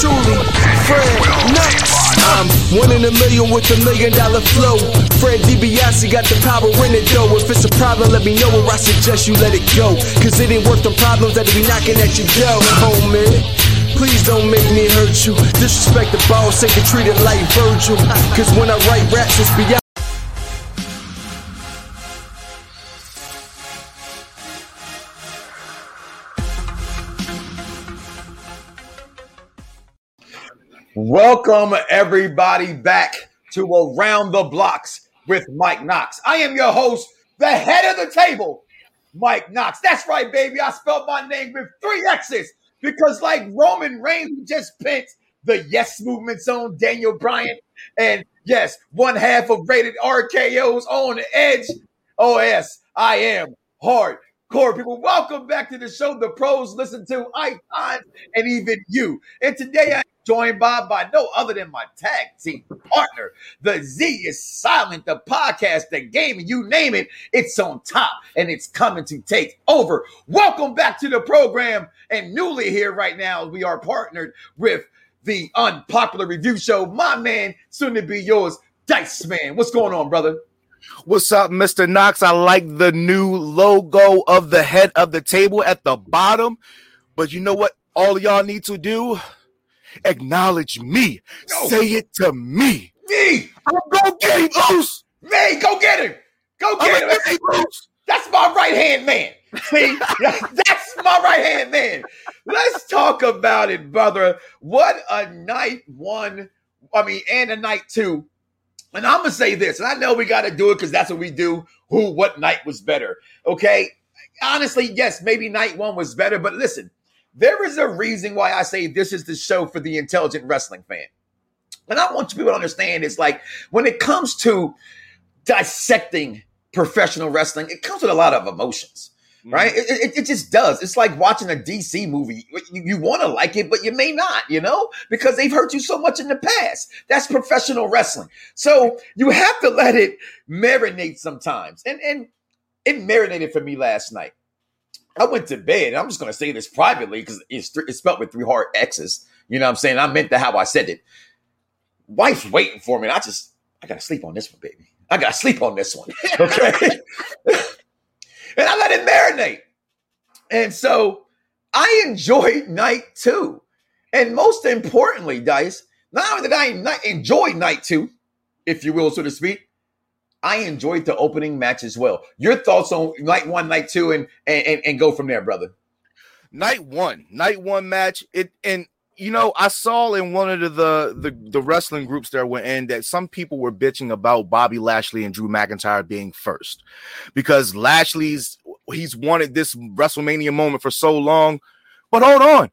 truly, Fred. I'm one in a million with a million dollar flow. Fred DiBiase got the power in it though. If it's a problem, let me know or I suggest you let it go. Cause it ain't worth the problems that'll be knocking at your door, homie. Please don't make me hurt you. Disrespect the boss, ain't get treated like Virgil. Cause when I write raps, it's beyond. Welcome everybody back to Around the Blocks with Mike Knoxxx. I am your host, the head of the table, Mike Knoxxx. That's right, baby. I spelled my name with three X's because, like Roman Reigns, who just pinned the Yes Movement's own Daniel Bryan, and yes, one half of rated RKO's on the edge. Oh, yes, I am hardcore people. Welcome back to the show. The pros listen to icons and even you. And today I'm joined by by no other than my tag team partner. The Z is silent, the podcast, the game, you name it, it's on top and it's coming to take over. Welcome back to the program. And newly here right now, we are partnered with the unpopular review show. My man, soon to be yours, Dice Man. What's going on, brother? What's up, Mr. Knoxxx? I like the new logo of the head of the table at the bottom. But you know what all y'all need to do? Acknowledge me. No. Say it to me. Me, I'm gonna get him loose. me, go get him. Go I'm get gonna him. get him loose. That's my right hand man. See, that's my right hand man. Let's talk about it, brother. What a night one. I mean, and a night two. And I'm gonna say this, and I know we got to do it because that's what we do. Who, what night was better? Okay. Honestly, yes, maybe night one was better, but listen, there is a reason why I say this is the show for the intelligent wrestling fan. And I want you people to understand it's like when it comes to dissecting professional wrestling, it comes with a lot of emotions, mm-hmm. right? It, it, it just does. It's like watching a DC movie. You, you want to like it, but you may not, you know, because they've hurt you so much in the past. That's professional wrestling. So you have to let it marinate sometimes. And, and it marinated for me last night. I went to bed. And I'm just going to say this privately because it's, it's spelled with three hard X's. You know what I'm saying? I meant to how I said it. Wife's waiting for me. I just, I got to sleep on this one, baby. I got to sleep on this one. Okay. and I let it marinate. And so I enjoyed night two. And most importantly, Dice, not only did I enjoy night two, if you will, so to speak, I enjoyed the opening match as well. Your thoughts on night one, night two, and and, and, go from there, brother. Night one, night one match. It and you know, I saw in one of the, the the the wrestling groups that were in that some people were bitching about Bobby Lashley and Drew McIntyre being first because Lashley's he's wanted this WrestleMania moment for so long. But hold on.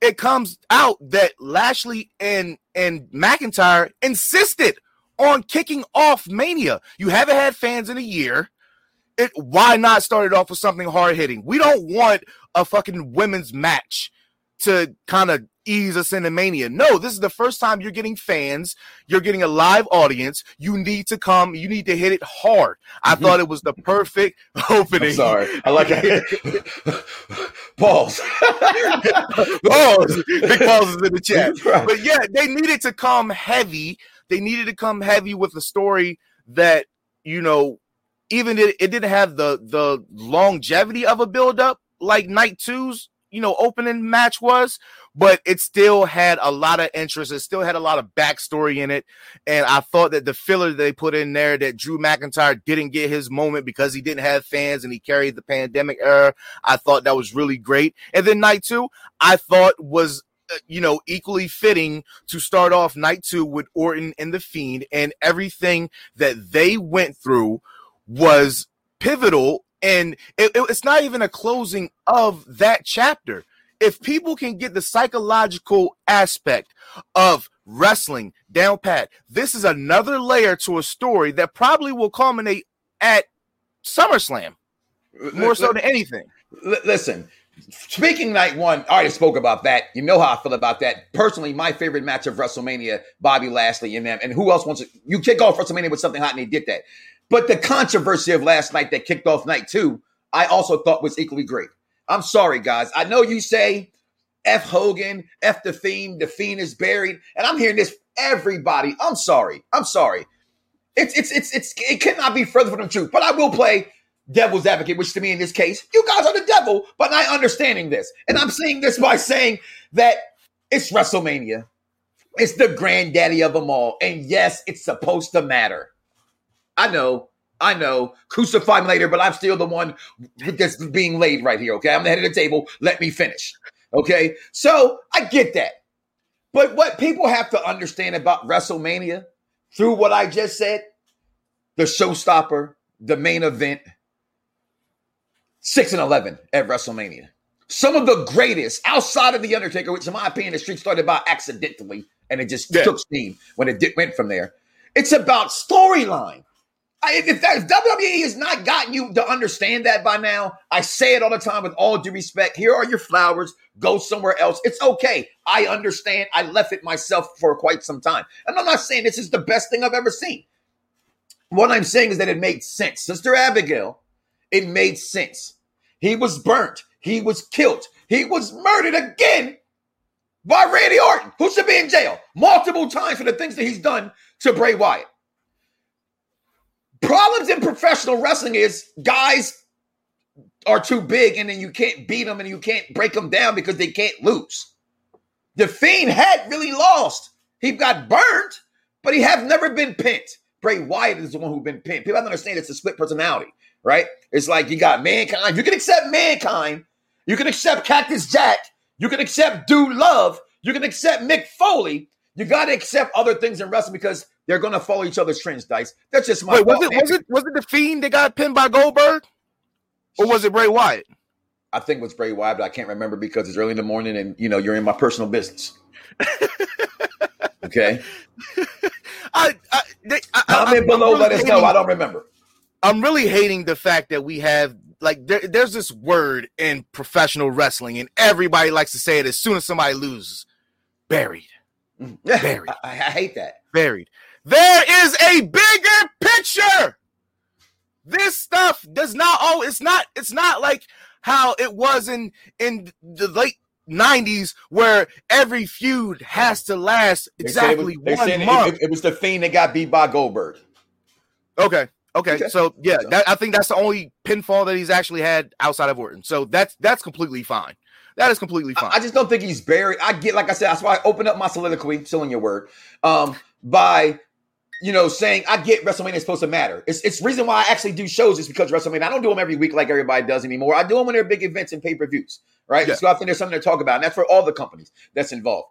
It comes out that Lashley and and McIntyre insisted on kicking off Mania. You haven't had fans in a year. It why not start it off with something hard hitting? We don't want a fucking women's match to kind of ease us into mania. No, this is the first time you're getting fans. You're getting a live audience. You need to come. You need to hit it hard. I mm-hmm. thought it was the perfect opening. I'm sorry. I like it. Pause. Pause. Big pauses in the chat. But yeah, they needed to come heavy. They needed to come heavy with a story that, you know, even it, it didn't have the the longevity of a build up like night two's, you know, opening match was, but it still had a lot of interest. It still had a lot of backstory in it. And I thought that the filler they put in there that Drew McIntyre didn't get his moment because he didn't have fans and he carried the pandemic era. I thought that was really great. And then night two, I thought was Uh, you know, equally fitting to start off night two with Orton and the Fiend, and everything that they went through was pivotal. And it, it- it's not even a closing of that chapter. If people can get the psychological aspect of wrestling down pat, this is another layer to a story that probably will culminate at SummerSlam more so than anything. Listen, speaking night one, I already spoke about that. You know how I feel about that. Personally, my favorite match of WrestleMania, Bobby Lashley and them. And who else wants to? You kick off WrestleMania with something hot, and they did that. But the controversy of last night that kicked off night two, I also thought was equally great. I'm sorry, guys. I know you say F Hogan, F the Fiend, the Fiend is buried, and I'm hearing this. Everybody, I'm sorry. I'm sorry. It's it's it's it's it cannot be further from the truth. But I will play devil's advocate, which to me in this case, you guys are the devil, but not understanding this. And I'm saying this by saying that it's WrestleMania. It's the granddaddy of them all. And yes, it's supposed to matter. I know, I know. Crucify me later, but I'm still the one that's being laid right here. Okay. I'm the head of the table. Let me finish. Okay. So I get that. But what people have to understand about WrestleMania through what I just said, the showstopper, the main event, six and eleven at WrestleMania. Some of the greatest outside of the Undertaker, which in my opinion, the streak started about accidentally, and it just Yeah. took steam when it did, went from there. It's about storyline. If, that, if WWE has not gotten you to understand that by now, I say it all the time with all due respect. Here are your flowers. Go somewhere else. It's okay. I understand. I left it myself for quite some time. And I'm not saying this is the best thing I've ever seen. What I'm saying is that it made sense. Sister Abigail, it made sense. He was burnt. He was killed. He was murdered again by Randy Orton, who should be in jail multiple times for the things that he's done to Bray Wyatt. Problems in professional wrestling is guys are too big and then you can't beat them and you can't break them down because they can't lose. The Fiend had really lost. He got burnt, but he have never been pinned. Bray Wyatt is the one who's been pinned. People have to understand it's a split personality, right? It's like you got mankind. You can accept mankind. You can accept Cactus Jack. You can accept Dude Love. You can accept Mick Foley. You got to accept other things in wrestling because they're going to follow each other's trends, Dice. That's just my Wait, was it was it was it the fiend that got pinned by Goldberg? Or was it Bray Wyatt? I think it was Bray Wyatt, but I can't remember because it's early in the morning and you know you're in my personal business. okay, I, I, they, I comment I'm below. really Let us know. I don't remember. I'm really hating the fact that we have like there, there's this word in professional wrestling, and everybody likes to say it as soon as somebody loses. Buried, mm. Buried. I, I hate that. buried. There is a bigger picture. This stuff does not. Oh, it's not. It's not like how it was in in the late. 90s where every feud has to last They said it was- exactly one month. It, it was the fiend that got beat by Goldberg. Okay. Okay. Okay. So yeah, that, I think that's the only pinfall that he's actually had outside of Orton. So that's that's completely fine. That is completely fine. I, I just don't think he's buried. I get, like I said, that's why I opened up my soliloquy, still in your word, um, by you know saying I get WrestleMania is supposed to matter. It's it's reason why I actually do shows is because WrestleMania. I don't do them every week like everybody does anymore. I do them when they're big events and pay per views, right? Yeah. So I think there's something to talk about, and that's for all the companies that's involved.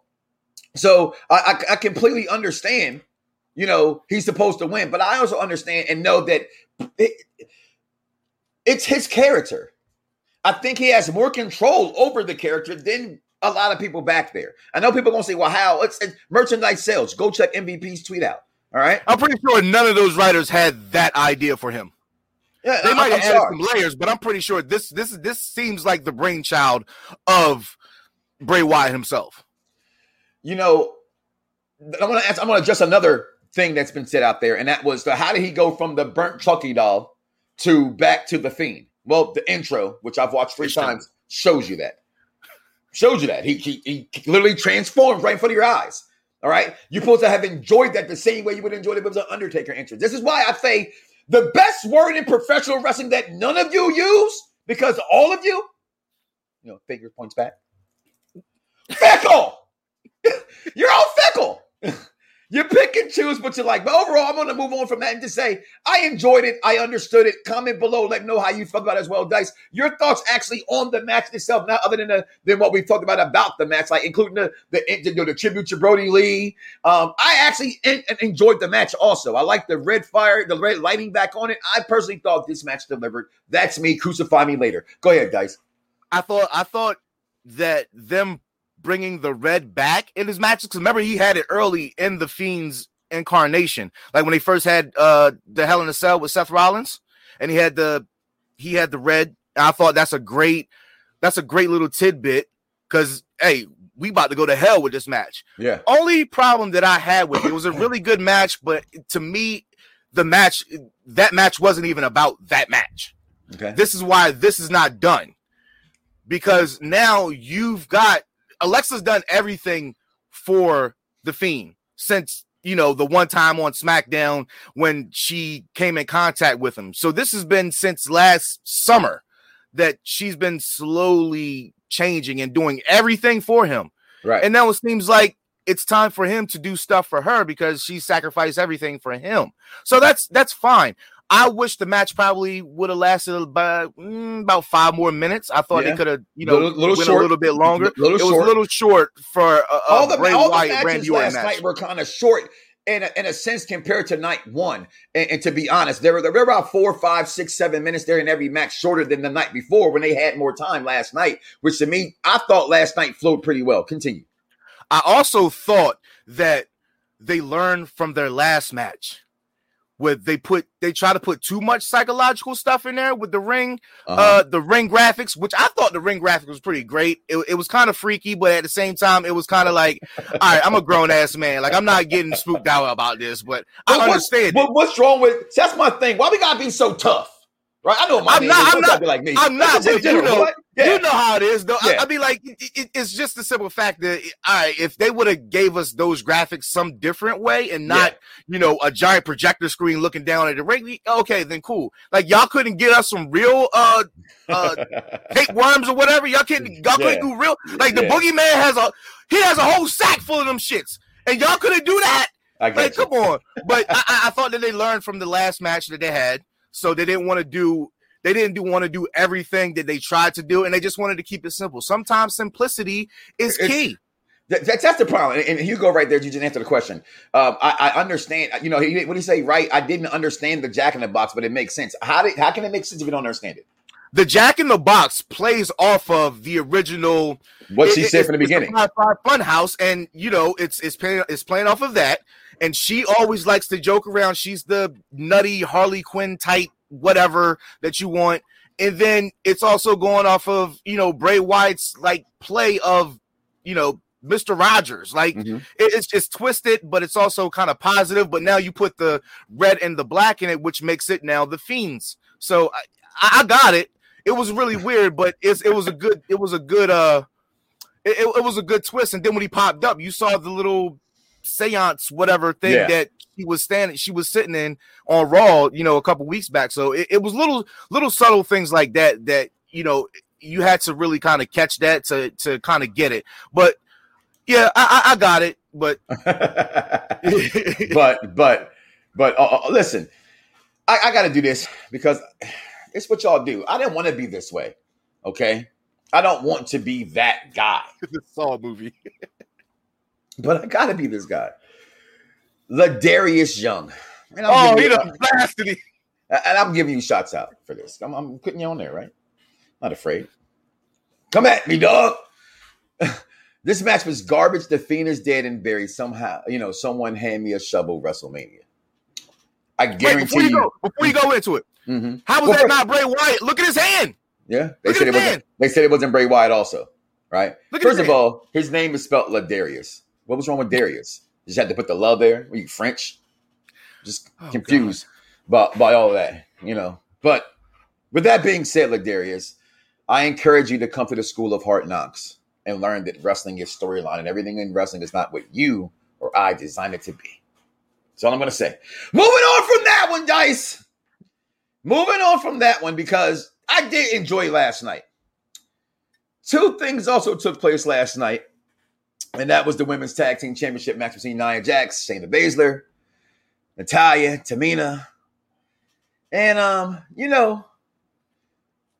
So I, I, I completely understand. You know he's supposed to win, but I also understand and know that it, it's his character. I think he has more control over the character than a lot of people back there. I know people are gonna say, "Well, how?" It's, it's merchandise sales. Go check MVP's tweet out. All right, I'm pretty sure none of those writers had that idea for him. yeah, They might I'm have added some layers, but I'm pretty sure this this this seems like the brainchild of Bray Wyatt himself. You know, I'm gonna ask. I'm gonna address another thing that's been said out there, and that was the, how did he go from the burnt Chucky doll to back to the Fiend? Well, the intro, which I've watched three It shows. times, shows you that. Shows you that he, he he literally transformed right in front of your eyes. All right, you're supposed to have enjoyed that the same way you would enjoy it if it was an Undertaker entrance. This is why I say the best word in professional wrestling that none of you use because all of you, you know, fingers points back, fickle. You're all fickle. You pick and choose, what you're like, but overall, I'm going to move on from that and just say, I enjoyed it. I understood it. Comment below. Let me know how you felt about it as well, Dice. Your thoughts actually on the match itself, not other than the, than what we talked about about the match, like including the the, the, tribute to Brodie Lee. Um, I actually en- en- enjoyed the match also. I like the red fire, the red lighting back on it. I personally thought this match delivered. That's me. Crucify me later. Go ahead, Dice. I thought I thought that them bringing the red back in his matches because remember he had it early in the Fiend's incarnation, like when they first had uh the Hell in a Cell with Seth Rollins, and he had the he had the red. I thought that's a great that's a great little tidbit because hey, we about to go to hell with this match. Yeah. Only problem that I had with it, it was a really good match, but to me, the match that match wasn't even about that match. Okay. This is why this is not done. Because now you've got Alexa's done everything for the Fiend since you know the one time on SmackDown when she came in contact with him. So this has been since last summer that she's been slowly changing and doing everything for him. Right. And now it seems like it's time for him to do stuff for her because she sacrificed everything for him. So that's that's fine. I wish the match probably would have lasted about mm, about five more minutes. I thought Yeah. they could have, you know, Little- little went short. a little bit longer. Little it was a little short for a, a all the, Bray all the matches Randy last match. night were kind of short in a, in a sense compared to night one. And, and to be honest, there were there were about four, five, six, seven minutes there in every match shorter than the night before when they had more time last night. Which to me, I thought last night flowed pretty well. Continue. I also thought that they learned from their last match. Where they put they try to put too much psychological stuff in there with the ring, Uh-huh. uh the ring graphics, which I thought the ring graphics was pretty great. It, it was kind of freaky, but at the same time, it was kind of like, all right, I'm a grown ass man. Like I'm not getting spooked out about this, but But I understand. What, what's wrong with? see, That's my thing. Why we gotta be so tough? Right? I know my I'm not- I'm not- be like me. I'm not, but you general, know- what? Yeah. You know how it is, though. I, Yeah. I mean, like, it, it- it's just the simple fact that, all right, if they would have gave us those graphics some different way and not, you know, a giant projector screen looking down at the ring, okay, then cool. Like, y'all couldn't get us some real uh uh tapeworms or whatever. Y'all couldn't, y'all Yeah. couldn't do real. Like, the Yeah. boogeyman has a he has a whole sack full of them shits, and y'all couldn't do that. I Like, you. come on. But I, I- I thought that they learned from the last match that they had, so they didn't want to do. They didn't do want to do everything that they tried to do, and they just wanted to keep it simple. Sometimes simplicity is It's- key. That, that's, that's the problem. And, and you go right there. You just answer the question. Um, I, I understand. You know, he, what do you say? Right? I didn't understand the Jack in the Box, but it makes sense. How did, how can it make sense if you don't understand it? The Jack in the Box plays off of the original. What she it- said it- from the beginning. Firefly Funhouse, and you know it's it's playing it's playing off of that. And she always likes to joke around. She's the nutty Harley Quinn type, whatever that you want. And then it's also going off of you know Bray Wyatt's like play of you know Mister Rogers. Like Mhm. it- it's it's twisted, but it's also kind of positive. But now you put the red and the black in it, which makes it now the fiends. So I, I got it. It was really weird, but it's it was a good it was a good uh it, it- it was a good twist. And then when he popped up, you saw the little seance whatever thing Yeah. that she was standing she was sitting in on Raw, you know, a couple weeks back. So it, it was little little subtle things like that that you know you had to really kind of catch that to to kind of get it. But yeah, I, I I got it. But but but but uh, uh, listen, I, I got to do this because it's what y'all do. I didn't want to be this way. Okay, I don't want to be that guy, the Saw movie. but I got to be this guy. Ladarius Young. And I'm Oh, giving he you- done blasted it. and I'm giving you shots out for this. I'm, I'm putting you on there, right? Not afraid. Come at me, dog. this match was garbage. The Fiend is dead and buried. Somehow, you know, someone hand me a shovel. WrestleMania. I Wait, guarantee before you go, before you go into it, Mhm. how was Well, that not Bray Wyatt? Look at his hand. Yeah, they Look said at it his wasn't. They said it wasn't Bray Wyatt, also, right? Look First of hand. all, his name is spelled Ladarius. What was wrong with Darius? You just had to put the love there. Were you French? Just Oh, confused by by all that, you know. But with that being said, Ladarius, I encourage you to come to the School of Hard Knocks and learn that wrestling is storyline, and everything in wrestling is not what you or I designed it to be. That's all I'm going to say. Moving on from that one, Dice. Moving on from that one because I did enjoy last night. Two things also took place last night, and that was the women's tag team championship match between Nia Jax, Shayna Baszler, Natalya, Tamina, and um, you know,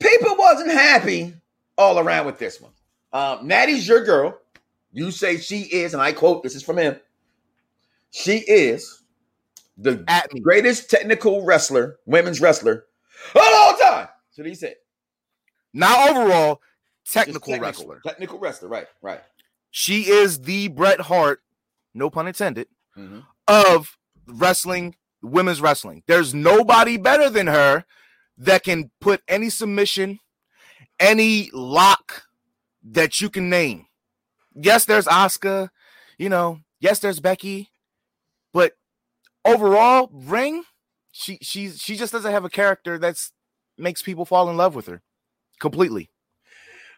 people wasn't happy all around with this one. Um, Natty's your girl. You say she is, and I quote: "This is from him. She is the greatest technical wrestler, women's wrestler of all time." That's what he said. Not overall, Just technical, wrestler. Technical wrestler, right, right. She is the Bret Hart, no pun intended, Mhm. of wrestling, women's wrestling. There's nobody better than her that can put any submission, any lock that you can name. Yes, there's Asuka, you know, yes, there's Becky, but overall, Ring, she she's she just doesn't have a character that's makes people fall in love with her completely.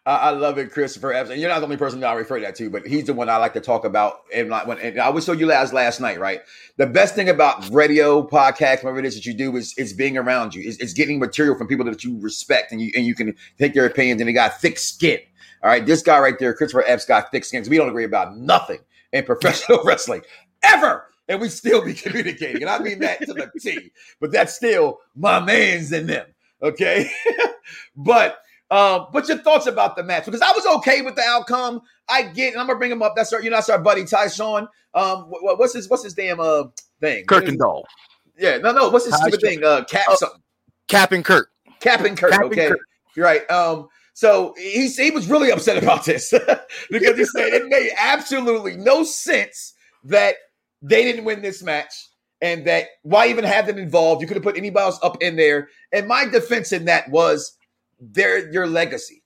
I, love it, Christopher Epps. And you're not the only person that I refer that to, but he's the one I like to talk about. And, like when, and I was told you last last night, right? The best thing about radio, podcast, whatever it is that you do is it's being around you. It's, it's getting material from people that you respect and you and you can take their opinions and they got thick skin. All right. This guy right there, Christopher Epps, got thick skin. We don't agree about nothing in professional wrestling ever. And we still be communicating. And I mean that to the T. But that's still my man's in them. Okay. but um, but your thoughts about the match because I was okay with the outcome. I get, and I'm gonna bring him up. That's our, you know, that's our buddy Tyshawn. Um, what, what's his, what's his damn uh thing? Kirkendall. Yeah, no, no. What's his stupid thing? Uh, cap Oh. something. Cap and Kirk. Cap and Kurt. Cap and okay, you're right. Um, so he he was really upset about this because he said it made absolutely no sense that they didn't win this match. And that why even have them involved? You could have put anybody else up in there. And my defense in that was they're your legacy.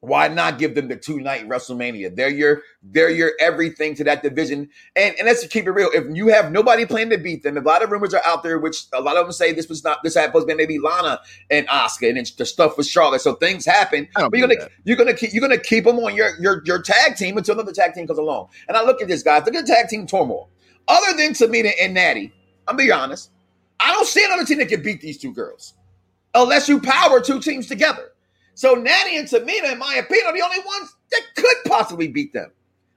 Why not give them the two night WrestleMania? They're your they're your everything to that division. And and let's keep it real. If you have nobody planning to beat them, a lot of rumors are out there, which a lot of them say this was not this had supposed to be maybe Lana and Oscar, and then the stuff with Charlotte. So things happen. But you're gonna that. you're gonna keep you're gonna keep them on your your your tag team until another tag team comes along. And I look at this guys, look at the tag team turmoil. Other than Tamina and Natty, I'm be honest, I don't see another team that can beat these two girls unless you power two teams together. So Natty and Tamina, in my opinion, are the only ones that could possibly beat them.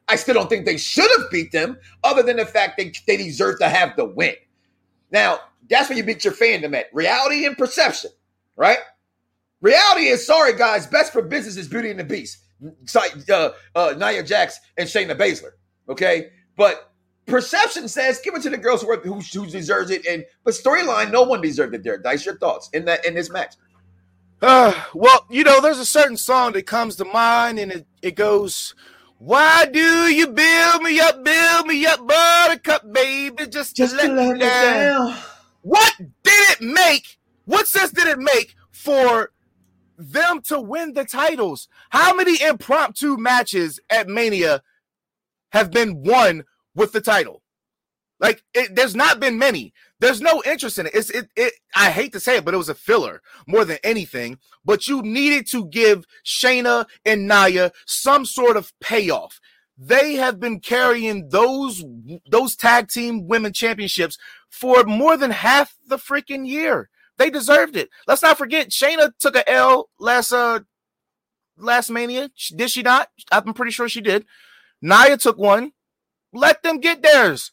I still don't think they should have beat them, other than the fact they, they deserve to have the win. Now, that's where you beat your fandom at reality and perception, right? Reality is sorry, guys. Best for business is Beauty and the Beast. Uh, uh, Nia Jax and Shayna Baszler. Okay, but perception says give it to the girls who, are, who, who deserves it. And but storyline, no one deserved it. There, Dice. Your thoughts in that in this match? Uh, well, you know, there's a certain song that comes to mind, and it, it goes, Why do you build me up, build me up, buttercup, baby, just, to let, me down? What did it make? What sense did it make for them to win the titles? How many impromptu matches at Mania have been won with the title? Like, it, there's not been many. There's no interest in it. It's it, it. I hate to say it, but it was a filler more than anything. But you needed to give Shayna and Nia some sort of payoff. They have been carrying those those tag team women championships for more than half the freaking year. They deserved it. Let's not forget Shayna took a L last uh last Mania. Did she not? I'm pretty sure she did. Nia took one. Let them get theirs.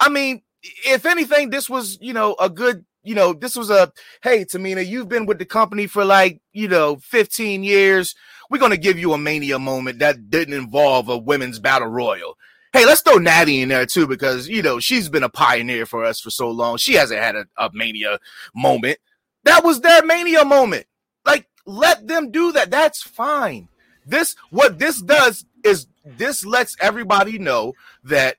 I mean, if anything, this was, you know, a good, you know, this was a, hey, Tamina, you've been with the company for like, you know, 15 years. We're going to give you a mania moment that didn't involve a women's battle royal. Hey, let's throw Natty in there too, because, you know, she's been a pioneer for us for so long. She hasn't had a, a mania moment. That was their mania moment. Like, let them do that. That's fine. This, what this does is this lets everybody know that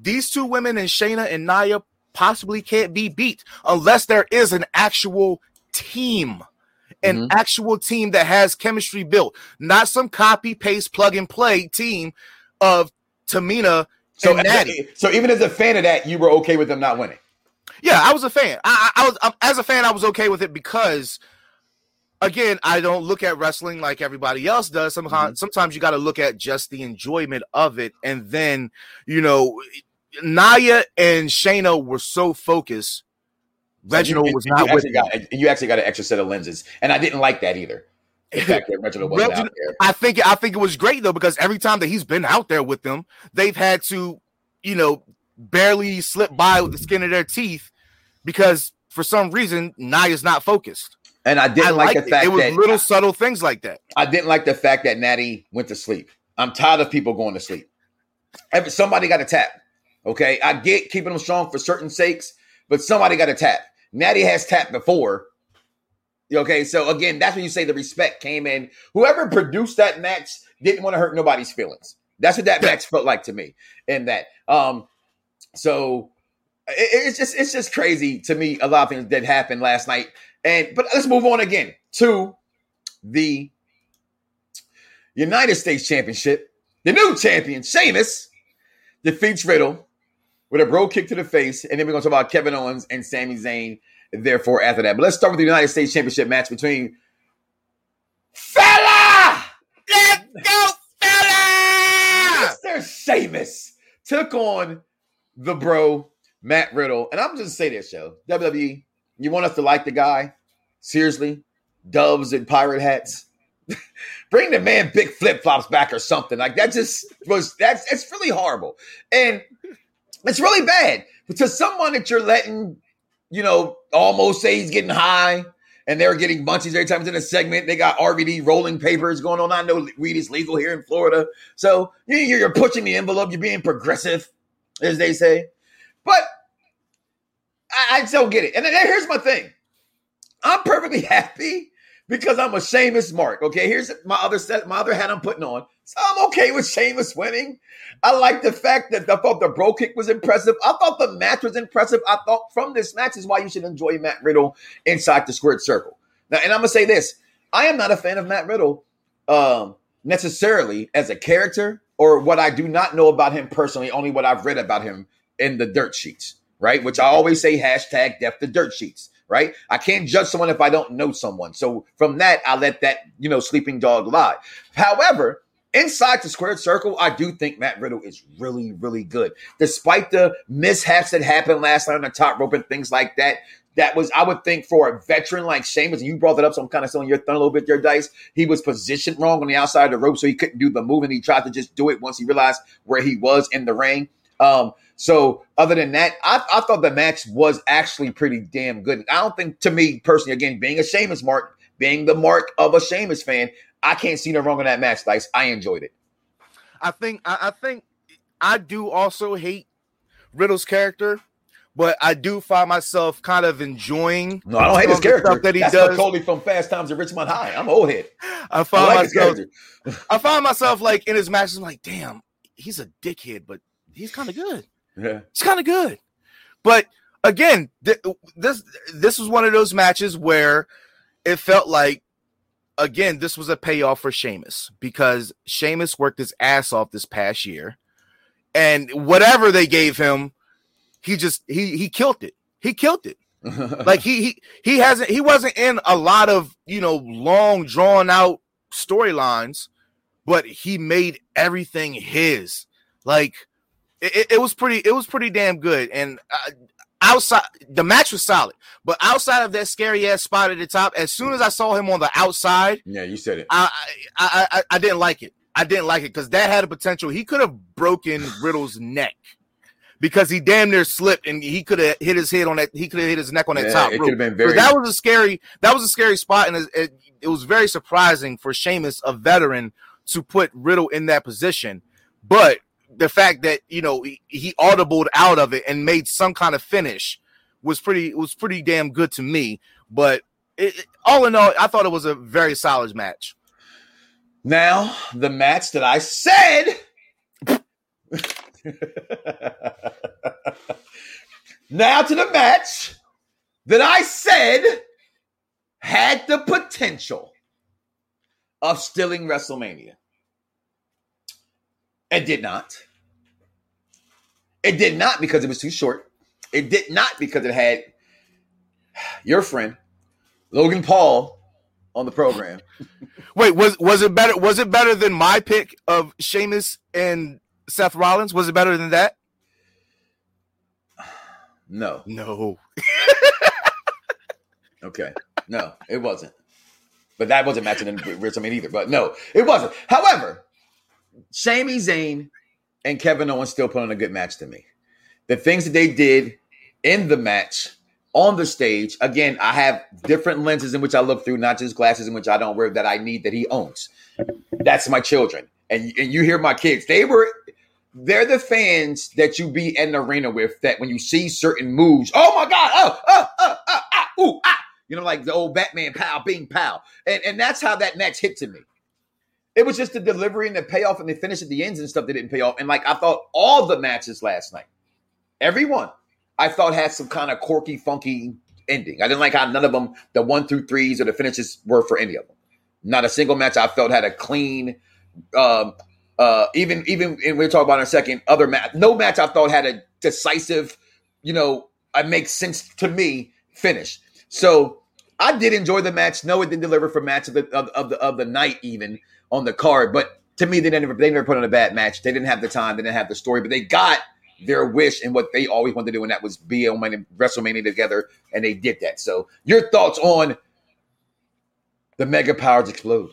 these two women and Shayna and Nia possibly can't be beat unless there is an actual team, an Mhm. actual team that has chemistry built, not some copy paste plug and play team of Tamina So, and Natty. so even as a fan of that, you were okay with them not winning. Yeah, I was a fan. I, I, I was um, as a fan, I was okay with it because, again, I don't look at wrestling like everybody else does. Sometimes, mm-hmm. sometimes you got to look at just the enjoyment of it, and then you know, Nia and Shayna were so focused. Reginald So you- was you not with actually got you actually got an extra set of lenses, and I didn't like that either. The fact Reginald wasn't out there. I think I think it was great though because every time that he's been out there with them, they've had to, you know, barely slip by with the skin of their teeth because for some reason Nia's not focused. And I didn't I like the it. fact It was that little subtle things like that. I didn't like the fact that Natty went to sleep. I'm tired of people going to sleep. Somebody got to tap. Okay, I get keeping them strong for certain sakes, but somebody got to tap. Natty has tapped before. Okay, so again, that's when you say the respect came in. Whoever produced that match didn't want to hurt nobody's feelings. That's what that match felt like to me. In that, um, so it, it's just it's just crazy to me. A lot of things that happened last night. And but let's move on again to the United States Championship. The new champion, Sheamus, defeats Riddle with a bro kick to the face, and then we're gonna talk about Kevin Owens and Sami Zayn. Therefore, after that, but let's start with the United States Championship match between Fella. Let's go, fella! Mr. Sheamus took on the bro, Matt Riddle. And I'm just say this, show. WWE, you want us to like the guy? Seriously? Doves and pirate hats? Bring the man big flip flops back or something. Like that just was that's it's really horrible. And it's really bad because someone that you're letting, you know, almost say he's getting high and they're getting munchies every time it's in a segment. They got RVD rolling papers going on. I know weed is legal here in Florida. So you're pushing the envelope. You're being progressive, as they say. But I, I don't get it. And here's my thing. I'm perfectly happy because I'm a Sheamus mark. Okay, here's my other set, my other hat I'm putting on. So I'm okay with Sheamus winning. I like the fact that I thought the bro kick was impressive. I thought the match was impressive. I thought from this match is why you should enjoy Matt Riddle inside the squared circle. Now, and I'm gonna say this: I am not a fan of Matt Riddle um, necessarily as a character, or what I do not know about him personally. Only what I've read about him in the dirt sheets, right? Which I always say hashtag depth the dirt sheets, right? I can't judge someone if I don't know someone. So from that, I let that you know sleeping dog lie. However, inside the squared circle, I do think Matt Riddle is really, really good. Despite the mishaps that happened last night on the top rope and things like that, that was, I would think, for a veteran like Sheamus, and you brought that up, so I'm kind of selling your thumb a little bit there, Dice. He was positioned wrong on the outside of the rope, so he couldn't do the move, and he tried to just do it once he realized where he was in the ring. Um, so other than that, I, I thought the match was actually pretty damn good. I don't think, to me personally, again, being a Sheamus mark, being the mark of a Sheamus fan, I can't see no wrong in that match, Dice. I enjoyed it. I think I, I think I do also hate Riddle's character, but I do find myself kind of enjoying. No, I don't hate his some of the character. stuff that he That's does. Spicoli from Fast Times at Ridgemont High. I'm old head. I I find like myself. I find myself like in his matches. I'm like, damn, he's a dickhead, but he's kind of good. Yeah. It's kind of good. But again, th- this this was one of those matches where it felt like again this was a payoff for Sheamus because Sheamus worked his ass off this past year, and whatever they gave him, he just he he killed it. He killed it. Like he he he hasn't he wasn't in a lot of you know long drawn out storylines, but he made everything his. Like it, it- was pretty it was pretty damn good. And uh, outside the match was solid, but outside of that scary ass spot at the top, as soon as I saw him on the outside, yeah, you said it. I I I, I didn't like it. I didn't like it because that had a potential. He could have broken Riddle's neck. Because he damn near slipped and he could have hit his head on that. He could have hit his neck on that Yeah, top it could have been very. that was a scary that was a scary spot and it, it, it was very surprising for Sheamus a veteran to put Riddle in that position but the fact that you know he, he audibled out of it and made some kind of finish was pretty was pretty damn good to me but it, all in all I thought it was a very solid match Now, the match that I said. now to the match that I said had the potential of stealing WrestleMania. It did not. It did not because it was too short. It did not because it had your friend Logan Paul on the program. wait was was it better was it better than my pick of Sheamus and Seth Rollins was it better than that No. no Okay. No, it wasn't. But that wasn't matching in WrestleMania either. But no, it wasn't. However, Sami Zayn and Kevin Owens still put on a good match to me. The things that they did in the match on the stage, again, I have different lenses in which I look through, not just glasses in which I don't wear that I need that he owns. That's my children. And, and you hear my kids. They were they're the fans that you be in the arena with that when you see certain moves, oh my God, oh, oh, oh, oh, ah, ooh, ah. You know, like the old Batman pow, bing pow. And and that's how that match hit to me. It was just the delivery and the payoff and the finish at the ends and stuff that didn't pay off. And like I thought all the matches last night, everyone I thought had some kind of quirky, funky ending. I didn't like how none of them, the one through threes or the finishes were for any of them. Not a single match I felt had a clean, um, uh, even even and we'll talk about in a second. Other match, no match I thought had a decisive, you know, it makes sense to me finish. So I did enjoy the match. No, it didn't deliver for match of the of, of the of the night even on the card, but to me they never they never put on a bad match. They didn't have the time, they didn't have the story, but they got their wish and what they always wanted to do, and that was be on WrestleMania together, and they did that. So, your thoughts on the Mega Powers Explode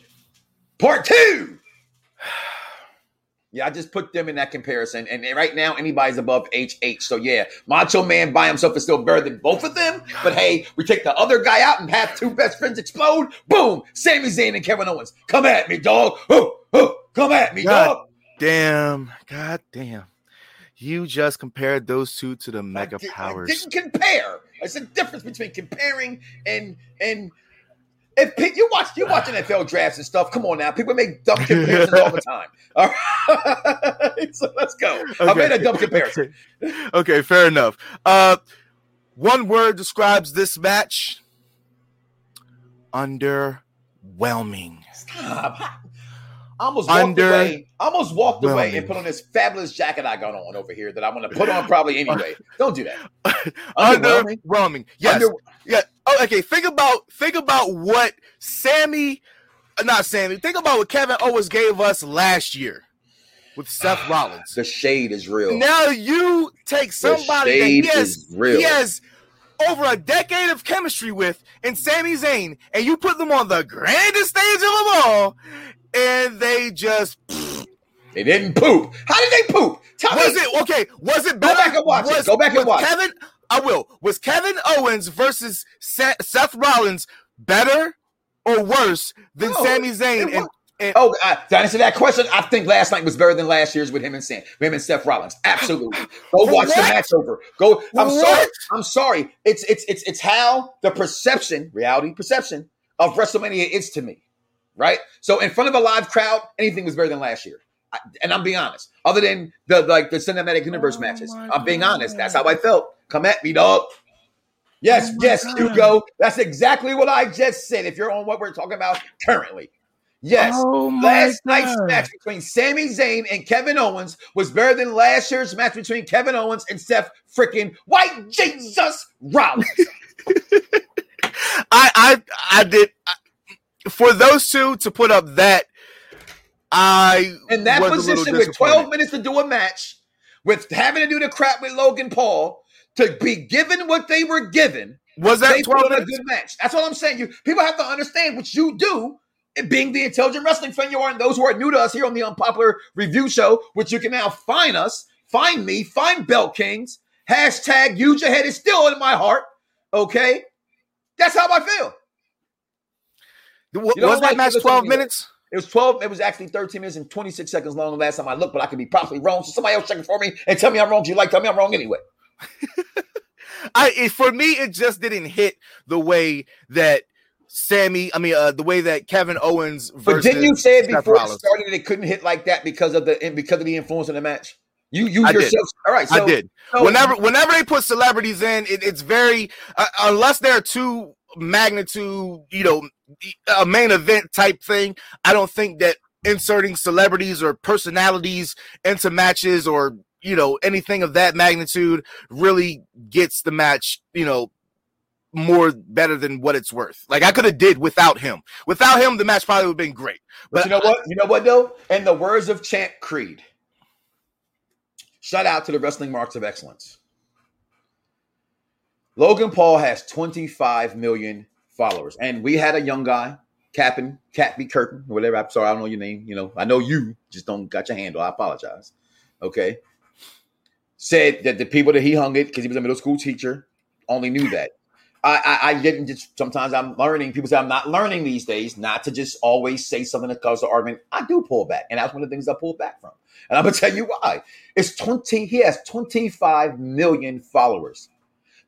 Part Two? Yeah, I just put them in that comparison, and right now anybody's above HH. So yeah, Macho Man by himself is still better than both of them. But hey, we take the other guy out and have two best friends explode. Boom! Sami Zayn and Kevin Owens. Come at me, dog. Oh, oh, come at me, God dog. Damn, god damn. You just compared those two to the I mega did- I powers. didn't compare. There's a difference between comparing and and if you watch you watch NFL drafts and stuff. Come on now, people make dumb comparisons all the time. All right, so let's go. I made a dumb comparison. Okay. okay, fair enough. Uh one word describes this match. Underwhelming. Stop. I almost walked Under- away. I almost walked away and put on this fabulous jacket I got on over here that I'm going to put on probably anyway. Don't do that. Underwhelming? Underwhelming. Yes. Under- yeah. Oh, okay. Think about think about what Sami, not Sami. Think about what Kevin Owens gave us last year with Seth ah, Rollins. the shade is real. Now you take somebody that he shade has, is real. he has over a decade of chemistry with and Sami Zayn, and you put them on the grandest stage of them all, and they just They didn't poop. How did they poop? Tell was me. it okay? Was it Go better? back and watch it. Go back and watch. Kevin, I will. Was Kevin Owens versus Seth Rollins better or worse than No, Sami Zayn? And, and Oh, uh, to answer that question, I think last night was better than last year's with him and Sam, him and Seth Rollins. Absolutely. Go watch the match over. Go. I'm sorry. I'm sorry. It's it's it's it's how the perception, reality perception of WrestleMania is to me, right? So in front of a live crowd, anything was better than last year. I, and I'm being honest. Other than the like the cinematic universe Oh matches, I'm being God. honest. That's how I felt. Come at me, dog. Yes, Oh yes, God. Hugo. That's exactly what I just said. If you're on what we're talking about currently, yes. Oh my Last night's match between Sami Zayn and Kevin Owens was better than last year's match between Kevin Owens and Seth freaking White Jesus Rollins. I I I did I, for those two to put up that I In that was position with 12 minutes to do a match, with having to do the crap with Logan Paul, to be given what they were given, was that put twelve on a good match. That's what I'm saying. You people have to understand what you do. Being the intelligent wrestling fan you are, and those who are new to us here on the Unpopular Review Show, which you can now find us, find me, find Belt Kings. Hashtag use your head is still in my heart. Okay, that's how I feel. W- You don't was that match twelve to minutes? It was 12, it was actually 13 minutes and 26 seconds long the last time I looked, but I could be probably wrong. So somebody else check it for me and tell me I'm wrong. If you like, tell me I'm wrong anyway. I it, for me it just didn't hit the way that Sami. I mean, uh, the way that Kevin Owens. But didn't you say it before it started it couldn't hit like that because of the because of the influence of the match? You you I did. yourself. All right, so I did. so- whenever whenever they put celebrities in, it, it's very uh, unless they're too magnitude, you know, a main event type thing. I don't think that inserting celebrities or personalities into matches or you know anything of that magnitude really gets the match, you know, more better than what it's worth. Like I could have did without him. Without him, the match probably would have been great. But you know what? You know what though? In the words of Champ Creed, shout out to the wrestling marks of excellence. Logan Paul has 25 million followers, and we had a young guy, Captain Cat B Curtin, whatever. I'm sorry, I don't know your name. You know, I know you just don't got your handle. I apologize. Okay, said that the people that he hung it because he was a middle school teacher only knew that. I, I, I didn't just sometimes I'm learning. People say I'm not learning these days, not to just always say something that causes argument. I do pull back, and that's one of the things I pull back from. And I'm gonna tell you why. It's 20, he has 25 million followers.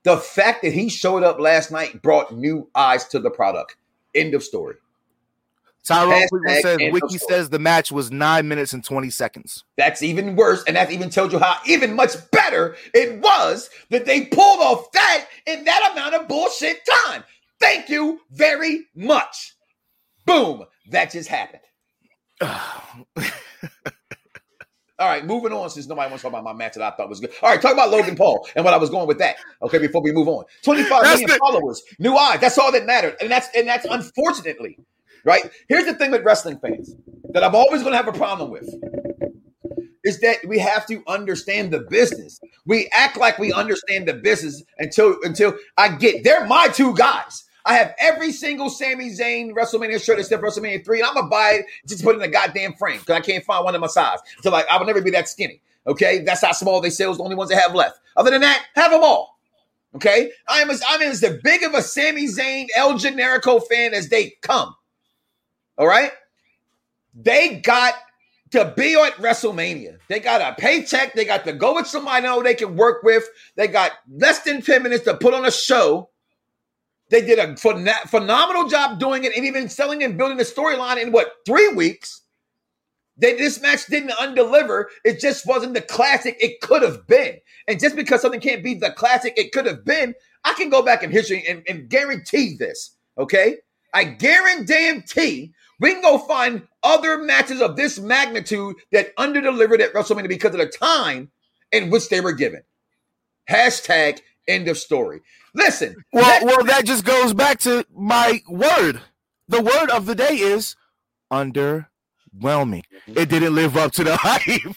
The fact that he showed up last night brought new eyes to the product. End of story. Tyrone Hashtag says Wiki says the match was nine minutes and 20 seconds. That's even worse, and that even tells you how even much better it was that they pulled off that in that amount of bullshit time. Thank you very much. Boom, that just happened. All right, moving on since nobody wants to talk about my match that I thought was good. All right, talk about Logan Paul and what I was going with that. Okay, before we move on. 25 That's million the- followers, new eyes. That's all that mattered. And that's and that's unfortunately, right? Here's the thing with wrestling fans that I'm always gonna have a problem with is that we have to understand the business. We act like we understand the business until until I get they're my two guys. I have every single Sami Zayn WrestleMania shirt except WrestleMania 3, and I'm gonna buy it just put it in a goddamn frame because I can't find one of my size. So like I will never be that skinny. Okay, that's how small they sell. The only ones they have left. Other than that, have them all. Okay, I'm as I'm as big of a Sami Zayn El Generico fan as they come. All right, they got to be at WrestleMania. They got a paycheck. They got to go with somebody know they can work with. They got less than 10 minutes to put on a show. They did a phen- phenomenal job doing it and even selling and building the storyline in what, three weeks? They, this match didn't undeliver. It just wasn't the classic it could have been. And just because something can't be the classic it could have been, I can go back in history and, and guarantee this. Okay? I guarantee we can go find other matches of this magnitude that underdelivered at WrestleMania because of the time in which they were given. Hashtag end of story. Listen, Well, let- well, that just goes back to my word. The word of the day is underwhelming. It didn't live up to the hype.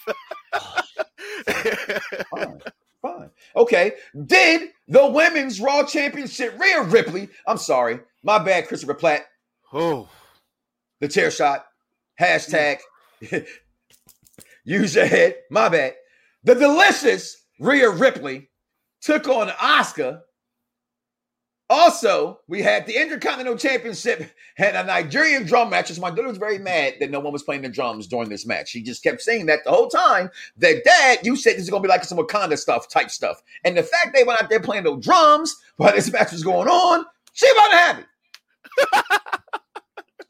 fine, fine. Okay. Did the women's Raw Championship Rhea Ripley? I'm sorry, my bad, Christopher Platt. oh, The chair shot. Hashtag use your head. My bad. The delicious Rhea Ripley took on Asuka. Also, we had the Intercontinental Championship and a Nigerian drum match. My daughter was very mad that no one was playing the drums during this match. She just kept saying that the whole time. That Dad, you said this is gonna be like some Wakanda stuff, type stuff. And the fact they went out there playing those drums while this match was going on, she wasn't happy.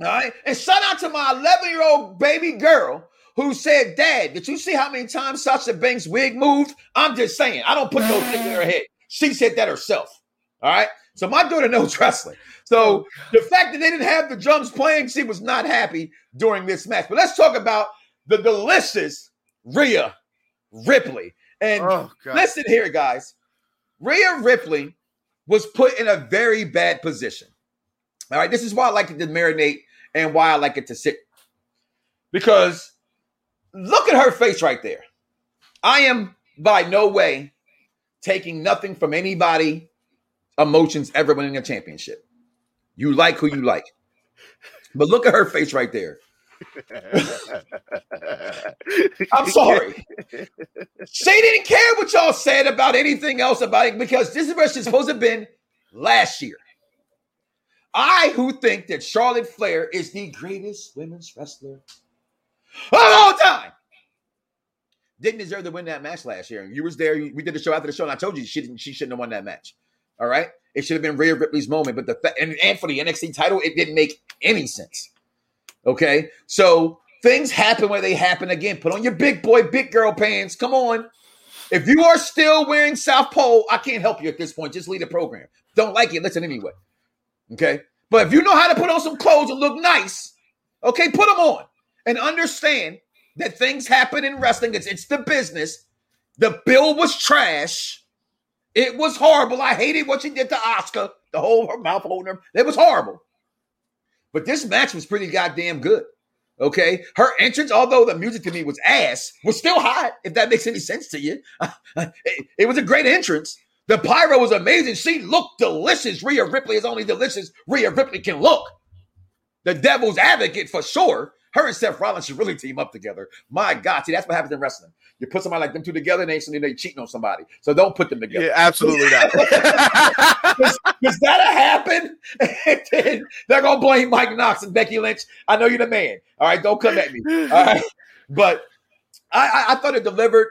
All right. And shout out to my 11 year old baby girl who said, Dad, did you see how many times Sasha Banks' wig moved? I'm just saying, I don't put no things in her head. She said that herself. All right. So my daughter knows wrestling. So oh, the fact that they didn't have the drums playing, she was not happy during this match. But let's talk about the delicious Rhea Ripley. And oh Listen here, guys. Rhea Ripley was put in a very bad position. All right, this is why I like it to marinate and why I like it to sit. Because look at her face right there. I am by no way taking nothing from anybody emotions ever winning a championship. You like who you like. But look at her face right there. I'm sorry. she didn't care what y'all said about anything else about it because this is where she's supposed to have been last year. I who think that Charlotte Flair is the greatest women's wrestler of all time didn't deserve to win that match last year. And You was there. We did the show after the show, and I told you she didn't. She shouldn't have won that match. All right, it should have been Rhea Ripley's moment. But the and, and for the NXT title, it didn't make any sense. Okay, so things happen where they happen again. Put on your big boy, big girl pants. Come on. If you are still wearing South Pole, I can't help you at this point. Just leave the program. Don't like it, listen anyway. Okay, but if you know how to put on some clothes and look nice, okay, put them on and understand that things happen in wrestling. It's it's the business. The bill was trash. It was horrible. I hated what she did to Asuka. The whole her mouth holding her. It was horrible. But this match was pretty goddamn good. Okay. Her entrance, although the music to me was ass, was still hot, if that makes any sense to you. it, it was a great entrance. The pyro was amazing. She looked delicious. Rhea Ripley is only delicious Rhea Ripley can look. The devil's advocate for sure. Her and Seth Rollins should really team up together. My God, see, that's what happens in wrestling. You put somebody like them two together, and they they cheating on somebody. So don't put them together. Yeah, absolutely not. Does that happen? They're gonna blame Mike Knoxxx and Becky Lynch. I know you're the man. All right, don't come at me. All right, but I, I, I thought it delivered,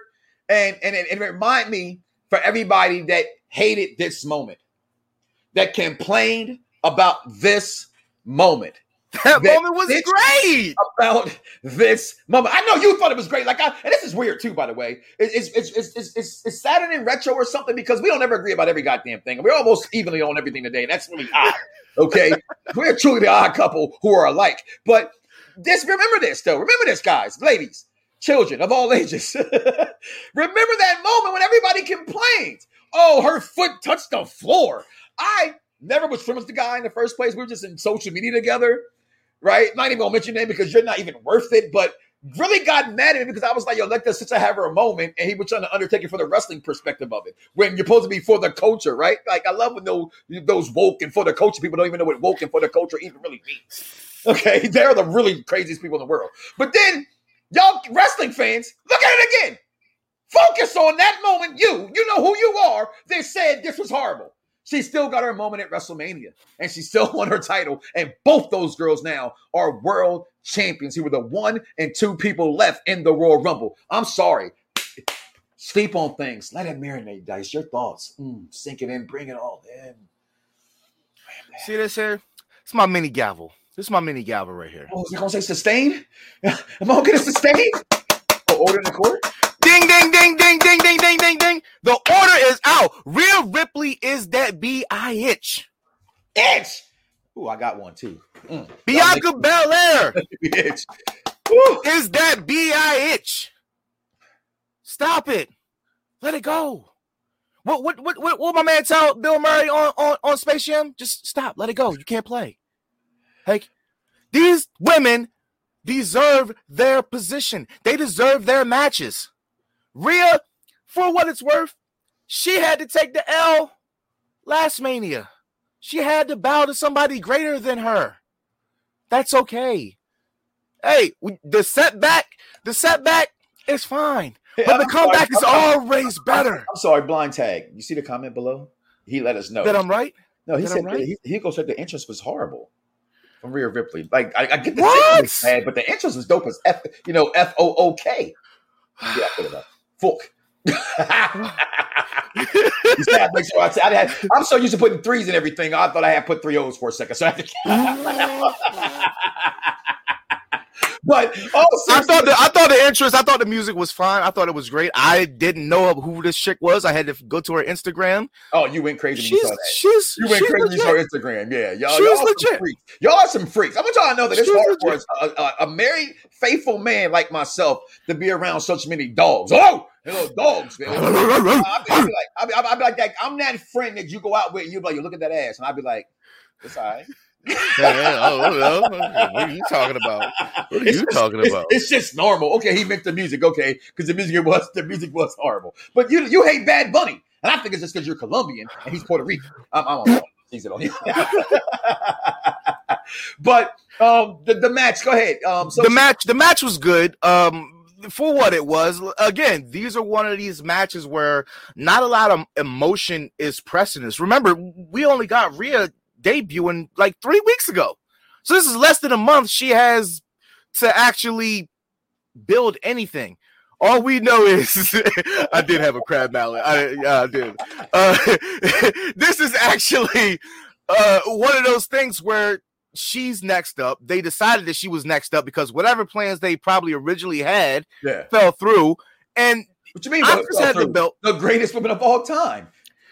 and and it, it reminded me for everybody that hated this moment, that complained about this moment. That That moment was great. about this moment. I know you thought it was great. Like, I, and this is weird too, by the way. It- It's it's it's it's, it's, it's Saturn and retro or something because we don't ever agree about every goddamn thing. We're almost evenly on everything today. and That's really odd. Okay, we're truly the odd couple who are alike. But this, remember this though. Remember this, guys, ladies, children of all ages. remember that moment when everybody complained. Oh, her foot touched the floor. I never was friends with the guy in the first place. We were just in social media together right? Not even gonna mention your name because you're not even worth it, but really got mad at me because I was like, yo, let the sister have her moment, and he was trying to undertake it for the wrestling perspective of it. When you're supposed to be for the culture, right? Like I love when those those woke and for the culture people don't even know what woke and for the culture even really means. Okay, they're the really craziest people in the world. But then y'all wrestling fans, look at it again. Focus on that moment. You, you know who you are. They said this was horrible. She still got her moment at WrestleMania and she still won her title. And both those girls now are world champions. Who were the one and two people left in the Royal Rumble. I'm sorry. Sleep on things. Let it marinate, Dice. Your thoughts. Mm, sink it in. Bring it all in. See this here? It's my mini gavel. This is my mini gavel right here. Oh, is it going to say sustain? Am I going to get a sustain? Oh, order in the court? Ding, ding, ding, ding, ding, ding, ding, ding, ding. The order is out. Rhea Ripley is that B-I-H. Itch. Itch. Ooh, I got one too. Mm. Bianca Belair Itch. Woo. is that B-I-H. Stop it. Let it go. What what what what what my man tell Bill Murray on, on, on Space Jam? Just stop. Let it go. You can't play. Like these women deserve their position. They deserve their matches. Rhea, for what it's worth, she had to take the L last Mania. She had to bow to somebody greater than her. That's okay. Hey, the setback, the setback is fine, but the I'm sorry. comeback is I'm- always better. I'm sorry, blind tag. You see the comment below? He let us know. That I'm right. no, he that said right? he, he goes said the entrance was horrible from Rhea Ripley. Like I, I get the was bad, but the entrance was dope as F. You know, F O O K. Yeah, I put it up. Fuck. You see, I, I had, I'm so used to putting threes and everything. I thought I had put three O's for a second. So I had to. but oh, I thought the I thought the entrance, I thought the music was fine. I thought it was great. I didn't know who this chick was. I had to go to her Instagram. oh, you went crazy when you She's she's You went she's crazy when you legit. saw Instagram. Yeah, y'all, She's y'all are some freaks. Y'all are some freaks. I want y'all to know that it's She's hard for legit. us, a, a, a married, faithful man like myself to be around such many dogs. Oh, little dogs. I'll be, like, I'll be, like that. I'm that friend that you go out with, and you be like, you look at that ass, and I'd be like, it's all right. Oh, what are you talking about? What are It's you just- talking about? It's, just normal. Okay, he meant the music. Okay, because the music was the music was horrible. But you you hate Bad Bunny, and I think it's just because you're Colombian and he's Puerto Rican. I'm, I'm on he's on but um, the, the match. Go ahead. Um, so the match the match was good um for what it was again these are one of these matches where not a lot of emotion is us remember we only got Rhea debuting like three weeks ago so this is less than a month she has to actually build anything all we know is I did have a crab mallet. I, yeah, I did. Uh, this is actually uh, one of those things where she's next up. They decided that she was next up because whatever plans they probably originally had yeah. fell through. And What you mean? I had the belt. The greatest woman of all time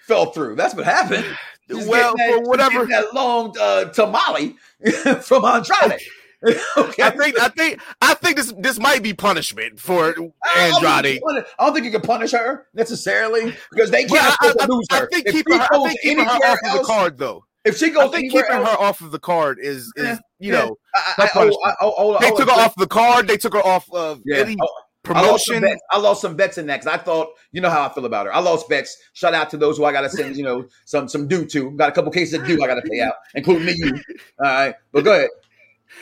fell through. That's what happened. Well, that- for whatever- that long uh, tamale from Andrade. okay. I think I think I think this this might be punishment for I don't think you Andrade. punish- I don't think you can punish her necessarily because they can't I, afford I- lose I her. think if keeping her, I think keeping her off of the card though. If she I goes think keeping else, her off of the card is is Yeah, you yeah. know I, I, I. Oh, I, oh, oh, I, I, they took her off the card. They took her off of Yeah, any I- I promotion. I lost some bets in that because I thought, you know how I feel about her. I lost bets. Shout out to those who I got to send, you know, some some due to. Got a couple cases of due I got to pay out, including me, you. All right, but go ahead.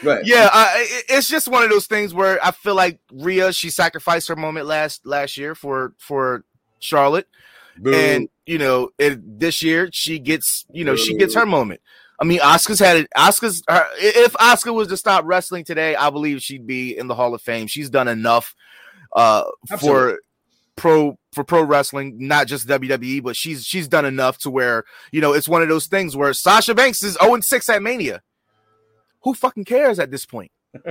Go ahead. Yeah, I, it's just one of those things where I feel like Rhea she sacrificed her moment last last year for for Charlotte, Boo. and you know it, this year she gets you know she gets her moment. I mean, Asuka's had it. Asuka's her, if Asuka was to stop wrestling today, I believe she'd be in the Hall of Fame. She's done enough uh, Absolutely. for pro for pro wrestling, not just WWE, but she's she's done enough to where you know it's one of those things where Sasha Banks is 0 6 at Mania. who fucking cares at this point?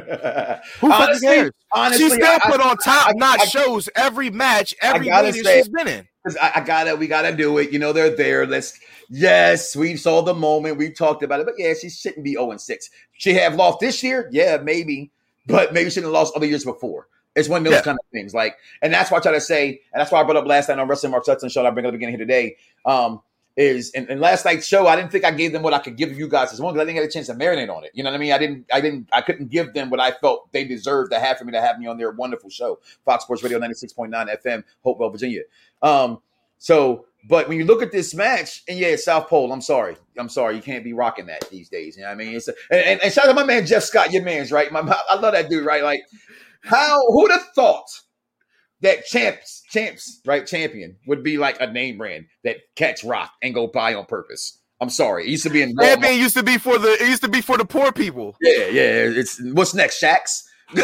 Who fucking cares? honestly, she still I- put on top notch shows every match, every meeting say- she's been in. I, I gotta, we gotta do it. You know, they're there. Let's. Yes, we saw the moment. We talked about it, but yeah, she shouldn't be zero and six. She have lost this year, yeah, maybe, but maybe she shouldn't have lost other years before. It's one of those Yeah. kind of things. Like, and that's why I try to say, and that's why I brought up last night on Wrestling Mark Sutton show. I bring it up again here today. Um, is and, in last night's show, I didn't think I gave them what I could give you guys as one because I didn't get a chance to marinate on it. You know what I mean? I didn't, I didn't, I couldn't give them what I felt they deserved to have for me to have me on their wonderful show, Fox Sports Radio 96.9 FM, Hopewell, Virginia. Um, so, but when you look at this match, and yeah, South Pole, I'm sorry. I'm sorry. You can't be rocking that these days. You know what I mean? It's a, and, and, and shout out my man, Jeff Scott, your man's right. My, I love that dude, right? Like, how, who'd have thought that champs, champs, right? Champion would be like a name brand that catch rock and go buy on purpose. I'm sorry. It used to be in Walmart. Champion used to be for the it used to be for the poor people. Yeah, yeah. It's what's next, Shacks?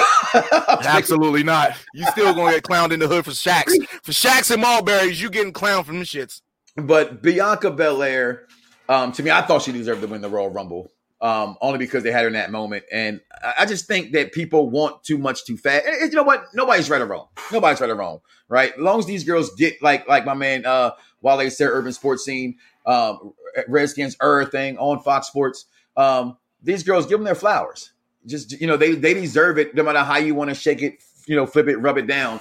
Absolutely not. You still gonna get clowned in the hood for shacks. For shacks and mulberries, you getting clowned from the shits. But Bianca Belair, um, to me, I thought she deserved to win the Royal Rumble. Um, only because they had her in that moment. And I just think that people want too much too fast. And, and you know what? Nobody's right or wrong. Nobody's right or wrong, right? As long as these girls get like like my man uh Wale said, Urban Sports Scene, um, Redskins Ur thing on Fox Sports. Um, these girls give them their flowers. Just you know, they they deserve it no matter how you want to shake it, you know, flip it, rub it down.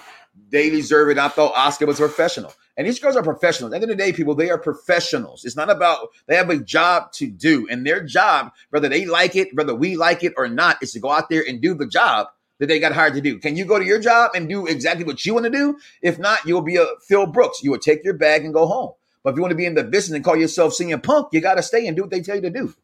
They deserve it. I thought Asuka was professional. And these girls are professionals. At the end of the day, people, they are professionals. It's not about they have a job to do. And their job, whether they like it, whether we like it or not, is to go out there and do the job that they got hired to do. Can you go to your job and do exactly what you want to do? If not, you'll be a Phil Brooks. You will take your bag and go home. But if you want to be in the business and call yourself CM Punk, you got to stay and do what they tell you to do.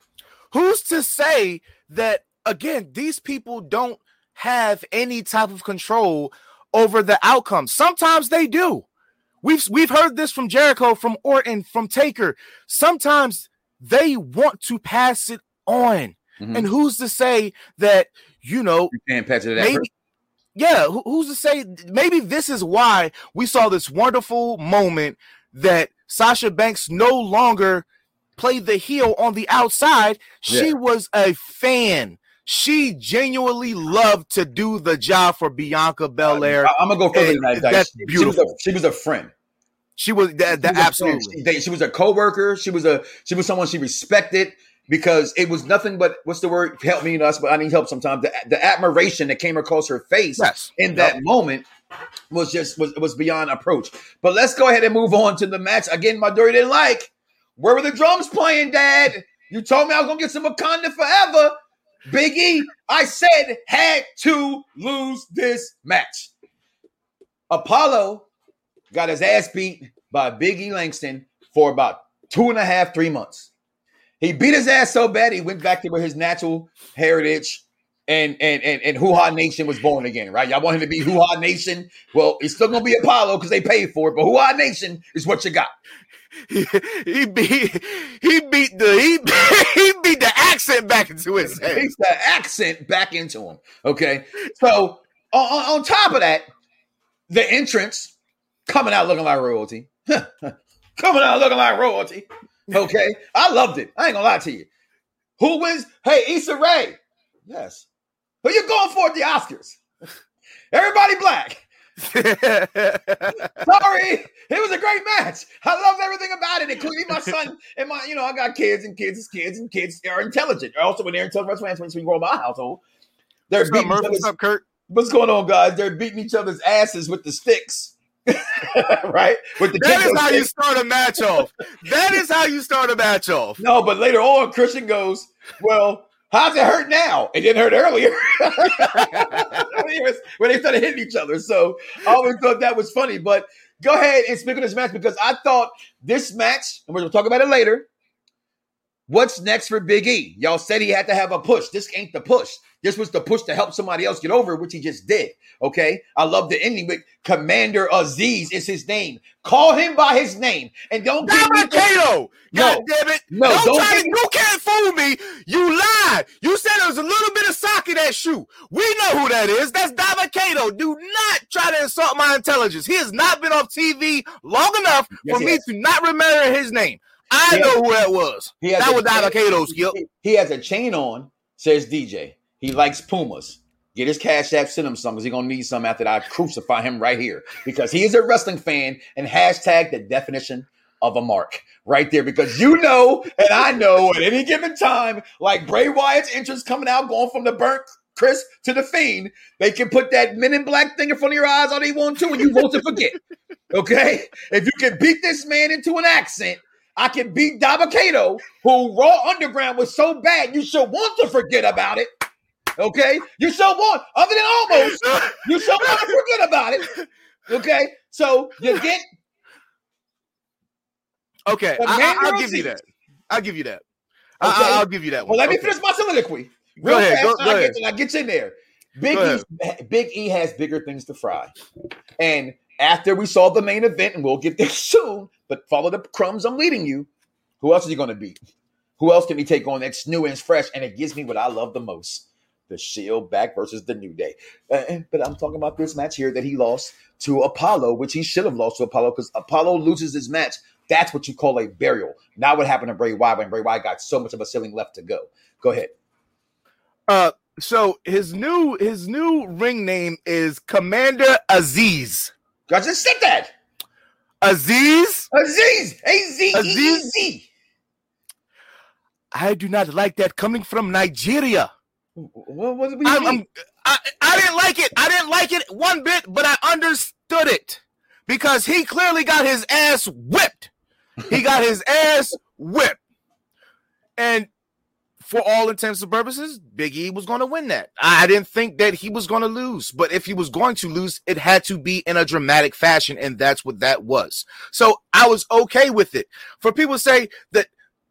Who's to say that again, these people don't have any type of control over the outcome? Sometimes they do. We've we've heard this from Jericho, from Orton, from Taker. Sometimes they want to pass it on. Mhm. And who's to say that, you know, You can't patch it that maybe yeah who- who's to say maybe this is why we saw this wonderful moment that sasha banks no longer played the heel on the outside she was a fan she genuinely loved to do the job for bianca belair I, am gonna go further than that. That's She- She was, a, beautiful. she was a friend. She was that, that She was absolutely She, she was a coworker. She was a she was someone she respected because it was nothing but what's the word? Help me, and us, but I need help sometimes. The, the admiration that came across her face yes in that moment was just was was beyond approach. But let's go ahead and move on to the match. Again, my dirty didn't like. Where were the drums playing, Dad? You told me I was gonna get some Wakanda forever. Big E, I said had to lose this match. Apollo got his ass beat by Big E Langston for about two and a half, three months. He beat his ass so bad he went back to where his natural heritage and and and, and Hoo Ha Nation was born again, right? Y'all want him to be Hoo Ha Nation? Well, it's still gonna be Apollo because they paid for it, but Hoo Ha Nation is what you got. he, he beat he beat the he, he beat the accent back into his head Takes the accent back into him. Okay, so on, on top of that, the entrance coming out looking like royalty, coming out looking like royalty. Okay, I loved it. I ain't gonna lie to you. Who wins? Hey, Issa Rae. Yes. Who you going for at the Oscars? Everybody black. Sorry, it was a great match. I loved everything about it, including my son and my, you know, I got kids and kids is kids and kids are intelligent. Also, when they're intelligent, that's when we grow my household. They're what's up beating each murphy what's up kurt what's going on, guys? They're beating each other's asses with the sticks, right? That how you start a match off. That is how you start a match off. No, but later on, Christian goes, "Well, how's it hurt now? It didn't hurt earlier." when, they started hitting each other, so I always thought that was funny. But go ahead and speak of this match because I thought this match, and we're gonna talk about it later. What's next for Big E? Y'all said he had to have a push. This ain't the push. This was the push to help somebody else get over, which he just did. Okay. I love the ending with Commander Azeez is his name. Call him by his name. And don't give me! No. God damn it! No, don't, don't try to, you can't fool me. You lied. You said there was a little bit of sock in that shoe. We know who that is. That's Dabba Kato. Do not try to insult my intelligence. He has not been off TV long enough Yes, for me has. to not remember his name. I know who that was. He That was chain- Kato, Skip. He, has a chain on Says DJ. He likes Pumas. Get his cash app, send him some because he's gonna need some after I crucify him right here. Because he is a wrestling fan and hashtag the definition of a mark right there. Because you know, and I know at any given time, like Bray Wyatt's entrance coming out, going from the burnt Chris to the fiend, they can put that men in black thing in front of your eyes all they want to, and you won't forget. Okay? If you can beat this man into an accent, I can beat Dabba Kato, who Raw Underground was so bad, you should want to forget about it. Okay? You should want, other than almost, you should want to forget about it. Okay? So you get Okay, I, will give you that. I'll give you that. Okay. I, will give you that Well, one. let me finish my soliloquy. Go Real ahead, fast, go- go I, ahead. get, I get you in there. Big, E, Big E has bigger things to fry. And after we saw the main event, and we'll get there soon, but follow the crumbs I'm leading you. Who else is he going to beat? Who else can he take on that's new and fresh? And it gives me what I love the most the Shield back versus the New Day. Uh, but I'm talking about this match here that he lost to Apollo, which he should have lost to Apollo because Apollo loses his match. That's what you call a burial. Not what happened to Bray Wyatt when Bray Wyatt got so much of a ceiling left to go. Go ahead. Uh, so his new his new ring name is Commander Azeez. I just said that. Azeez, Azeez. A Z E E Azeez? Z. I do not like that coming from Nigeria. What, what, we I'm? I'm, I, I didn't like it. I didn't like it one bit, but I understood it because he clearly got his ass whipped. He got his ass whipped. And for all intents and purposes, Big E was going to win that. I didn't think that he was going to lose, but if he was going to lose, it had to be in a dramatic fashion, and that's what that was. So I was okay with it. For people to say that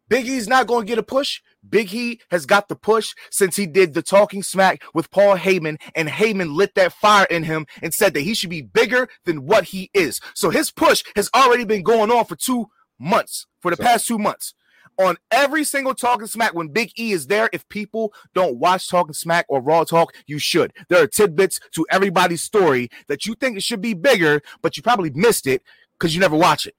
Big E's not going to get a push, Big E has got the push since he did the talking smack with Paul Heyman, and Heyman lit that fire in him and said that he should be bigger than what he is. So his push has already been going on for two months, for the So- past two months. On every single talking smack, when Big E is there, if people don't watch Talking Smack or Raw Talk, you should. There are tidbits to everybody's story that you think it should be bigger, but you probably missed it because you never watch it.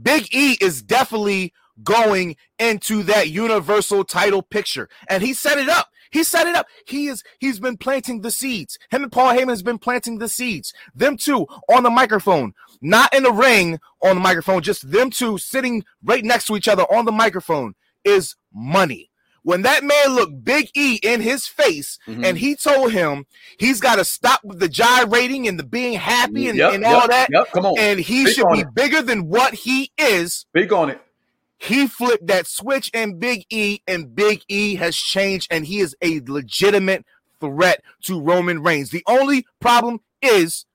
Big E is definitely going into that universal title picture. And he set it up. He set it up. He is he's been planting the seeds. Him and Paul Heyman has been planting the seeds. Them two on the microphone, not in the ring on the microphone, just them two sitting right next to each other on the microphone is money. When that man looked Big E in his face Mhm. and he told him he's got to stop with the gyrating and the being happy and, Yep, and yep, all that, Yep, come on. and he Speak should be it. bigger than what he is. Big on it. He flipped that switch in Big E, and Big E has changed, and he is a legitimate threat to Roman Reigns. The only problem is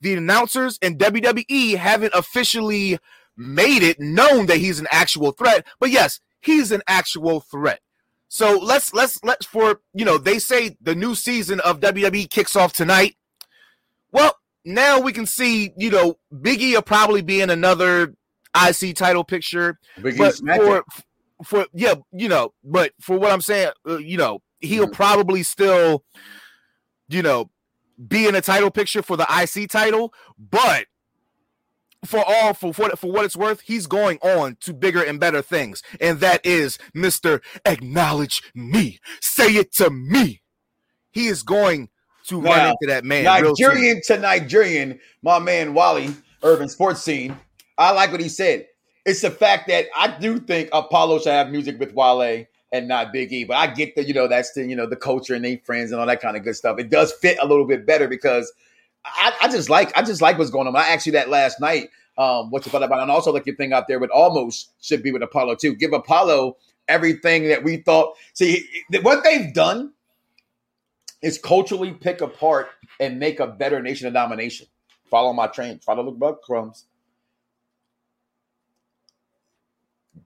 the announcers and WWE haven't officially made it known that he's an actual threat. But yes, he's an actual threat. So let's let's let's for you know they say the new season of WWE kicks off tonight. Well, now we can see you know Big E will probably be in another IC title picture Big but for for yeah, you know, but for what I'm saying, uh, you know, he'll Mhm. probably still, you know, be in a title picture for the IC title, but for all for for, for what it's worth, he's going on to bigger and better things, and that is Mister Acknowledge Me, say it to me. He is going to run into that man. Nigerian to Nigerian, my man Wally, Urban Sports Scene. I like what he said. It's the fact that I do think Apollo should have music with Wale and not Big E. But I get that, you know, that's the, you know, the culture and they friends and all that kind of good stuff. It does fit a little bit better because I, I just like I just like what's going on. I asked you that last night. Um, what you thought about, and also like your thing out there with almost should be with Apollo too. Give Apollo everything that we thought. See what they've done is culturally pick apart and make a better nation of domination. Follow my train. Follow the breadcrumbs.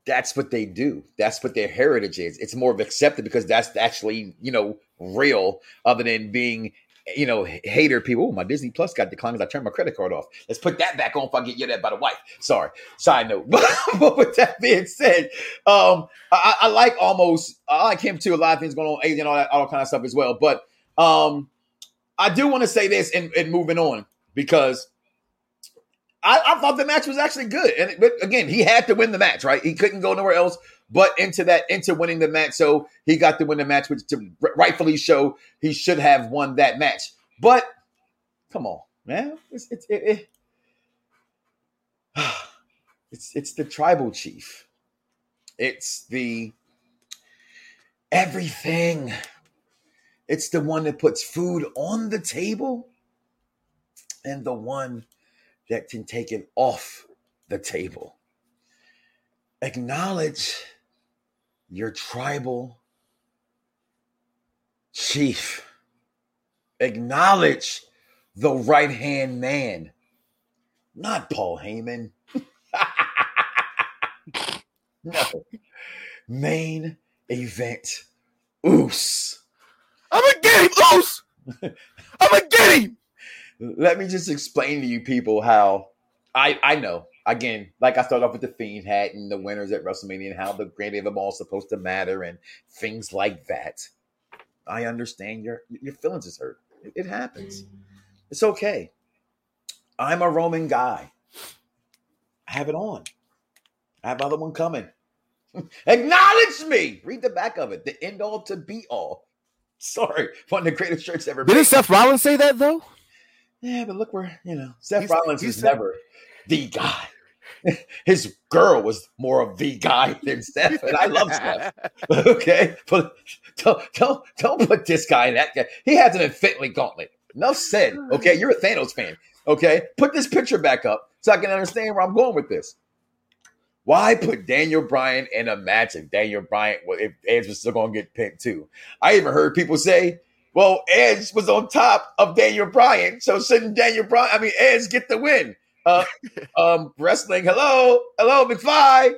That's what they do. That's what their heritage is. It's more of accepted because that's actually, you know, real other than being, you know, hater people. Oh, my Disney Plus got declined because I turned my credit card off. Let's put that back on if I get yelled at by the wife. Sorry. Side note. but with that being said, um, I, I like almost, I like him too. A lot of things going on, and all that, all kind of stuff as well. But um, I do want to say this and, and moving on because I, I thought the match was actually good. And but again, he had to win the match, right? He couldn't go nowhere else but into that into winning the match. So he got to win the match, which to rightfully show he should have won that match. But come on, man, it's it's it, it, it's it's the tribal chief. It's the everything. It's the one that puts food on the table and the one that can take it off the table. Acknowledge your tribal chief. Acknowledge the right hand man, not Paul Heyman. no. Main event. Oos. I'm gonna get him, Oos. I'm gonna get him. Let me just explain to you people how I I know. Again, like I started off with the Fiend hat and the winners at WrestleMania and how the granddad of them all supposed to matter and things like that. I understand your your feelings is hurt. It, it happens. Mm. It's okay. I'm a Roman guy. I have it on. I have other one coming. Acknowledge me. Read the back of it. The end all to be all. Sorry, one of the greatest shirts ever Didn't made. Seth Rollins say that though? Yeah, but look where you know Seth He's- Rollins he's is said- never the guy. His girl was more of the guy than Steph, and I love Steph. Okay, but don't don't don't put this guy in that guy. He has an infinity gauntlet. Enough said. Okay, you're a Thanos fan. Okay, put this picture back up so I can understand where I'm going with this. Why put Daniel Bryan in a match if Daniel Bryan, well, if Edge was still going to get pinned too? I even heard people say, well, Edge was on top of Daniel Bryan, so shouldn't Daniel Bryan, I mean, Edge get the win? Uh, um, wrestling, hello, hello, McFly,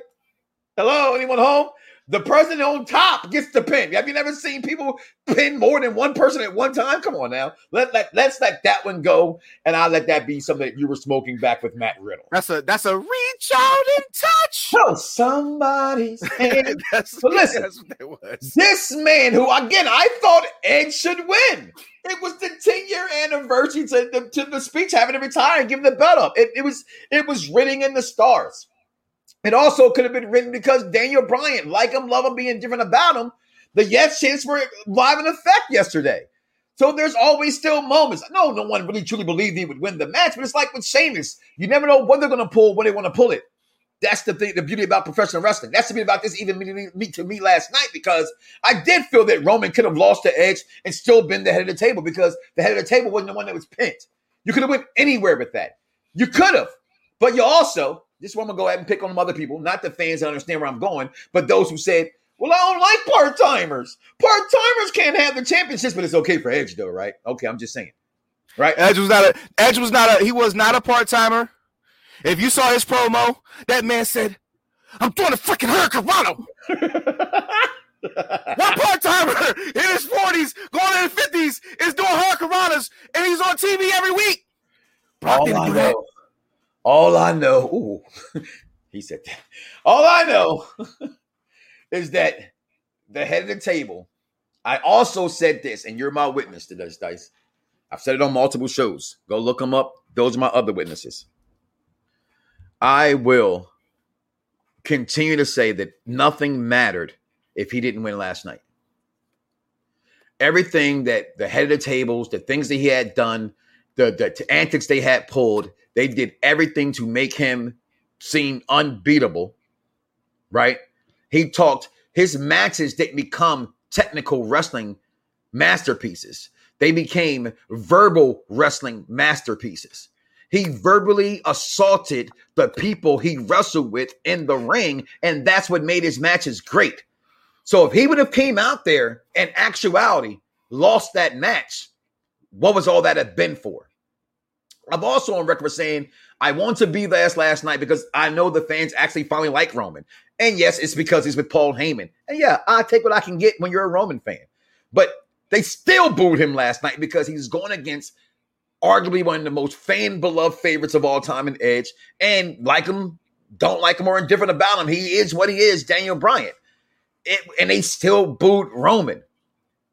hello, anyone home? The person on top gets the pin. Have you never seen people pin more than one person at one time? Come on now. Let, let, let's let that one go, and I'll let that be something that you were smoking back with Matt Riddle. That's a that's a reach out and touch. Oh, somebody's hand. that's, But listen. that's what that was. this man, who again I thought Ed should win. It was the 10 year anniversary to the, to the speech having to retire and give the belt up. It, it was it was written in the stars. It also could have been written because Daniel Bryan, like him, love him, being different about him. The yes chants were live in effect yesterday. So there's always still moments. No, no one really truly believed he would win the match, but it's like with Sheamus. You never know when they're going to pull, when they want to pull it. That's the thing, the beauty about professional wrestling. That's the beauty about this even me, me to me last night because I did feel that Roman could have lost the edge and still been the head of the table because the head of the table wasn't the one that was pinned. You could have went anywhere with that. You could have, but you also this is where I'm gonna go ahead and pick on them other people, not the fans that understand where I'm going, but those who said, "Well, I don't like part timers. Part timers can't have the championships, but it's okay for Edge, though, right? Okay, I'm just saying, right? Edge was not a Edge was not a he was not a part timer. If you saw his promo, that man said, "I'm doing a freaking hurricane." One part timer in his forties, going in his fifties, is doing hard hurricanranas, and he's on TV every week. Brock All didn't I do that. All I know, ooh, he said that. All I know is that the head of the table. I also said this, and you're my witness to this, Dice. I've said it on multiple shows. Go look them up. Those are my other witnesses. I will continue to say that nothing mattered if he didn't win last night. Everything that the head of the tables, the things that he had done, the, the antics they had pulled, they did everything to make him seem unbeatable, right? He talked, his matches didn't become technical wrestling masterpieces, they became verbal wrestling masterpieces. He verbally assaulted the people he wrestled with in the ring, and that's what made his matches great. So if he would have came out there and actuality lost that match, what was all that have been for? I'm also on record saying I want to be last last night because I know the fans actually finally like Roman. And yes, it's because he's with Paul Heyman. And yeah, I take what I can get when you're a Roman fan. But they still booed him last night because he's going against arguably one of the most fan beloved favorites of all time in Edge. And like him, don't like him, or indifferent about him. He is what he is, Daniel Bryan. It, and they still booed Roman.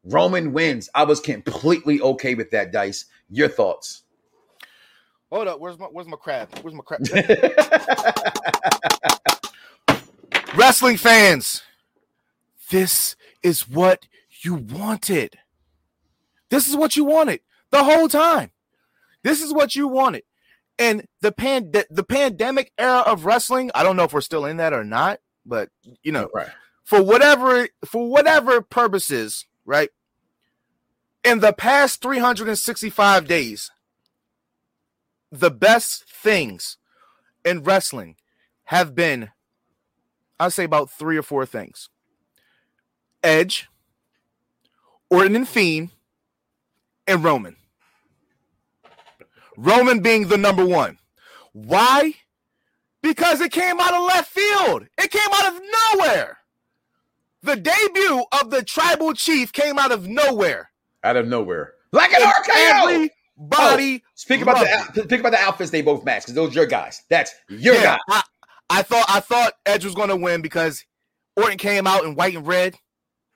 Roman wins. I was completely okay with that, Dice. Your thoughts? Hold up. Where's my Where's my crab? Where's my crab? Wrestling fans, this is what you wanted. This is what you wanted the whole time. This is what you wanted. And the pan the, the pandemic era of wrestling, I don't know if we're still in that or not, but you know, right. for whatever for whatever purposes, right? In the past 365 days, the best things in wrestling have been I'd say about three or four things. Edge, Orton and Fiend, and Roman. Roman being the number one. Why? Because it came out of left field. It came out of nowhere. The debut of the tribal chief came out of nowhere. Out of nowhere. Like an And RKO. Everybody. Speak about the speak about the outfits they both matched because those are your guys. That's your Yeah, guy. I, I thought I thought Edge was going to win because Orton came out in white and red,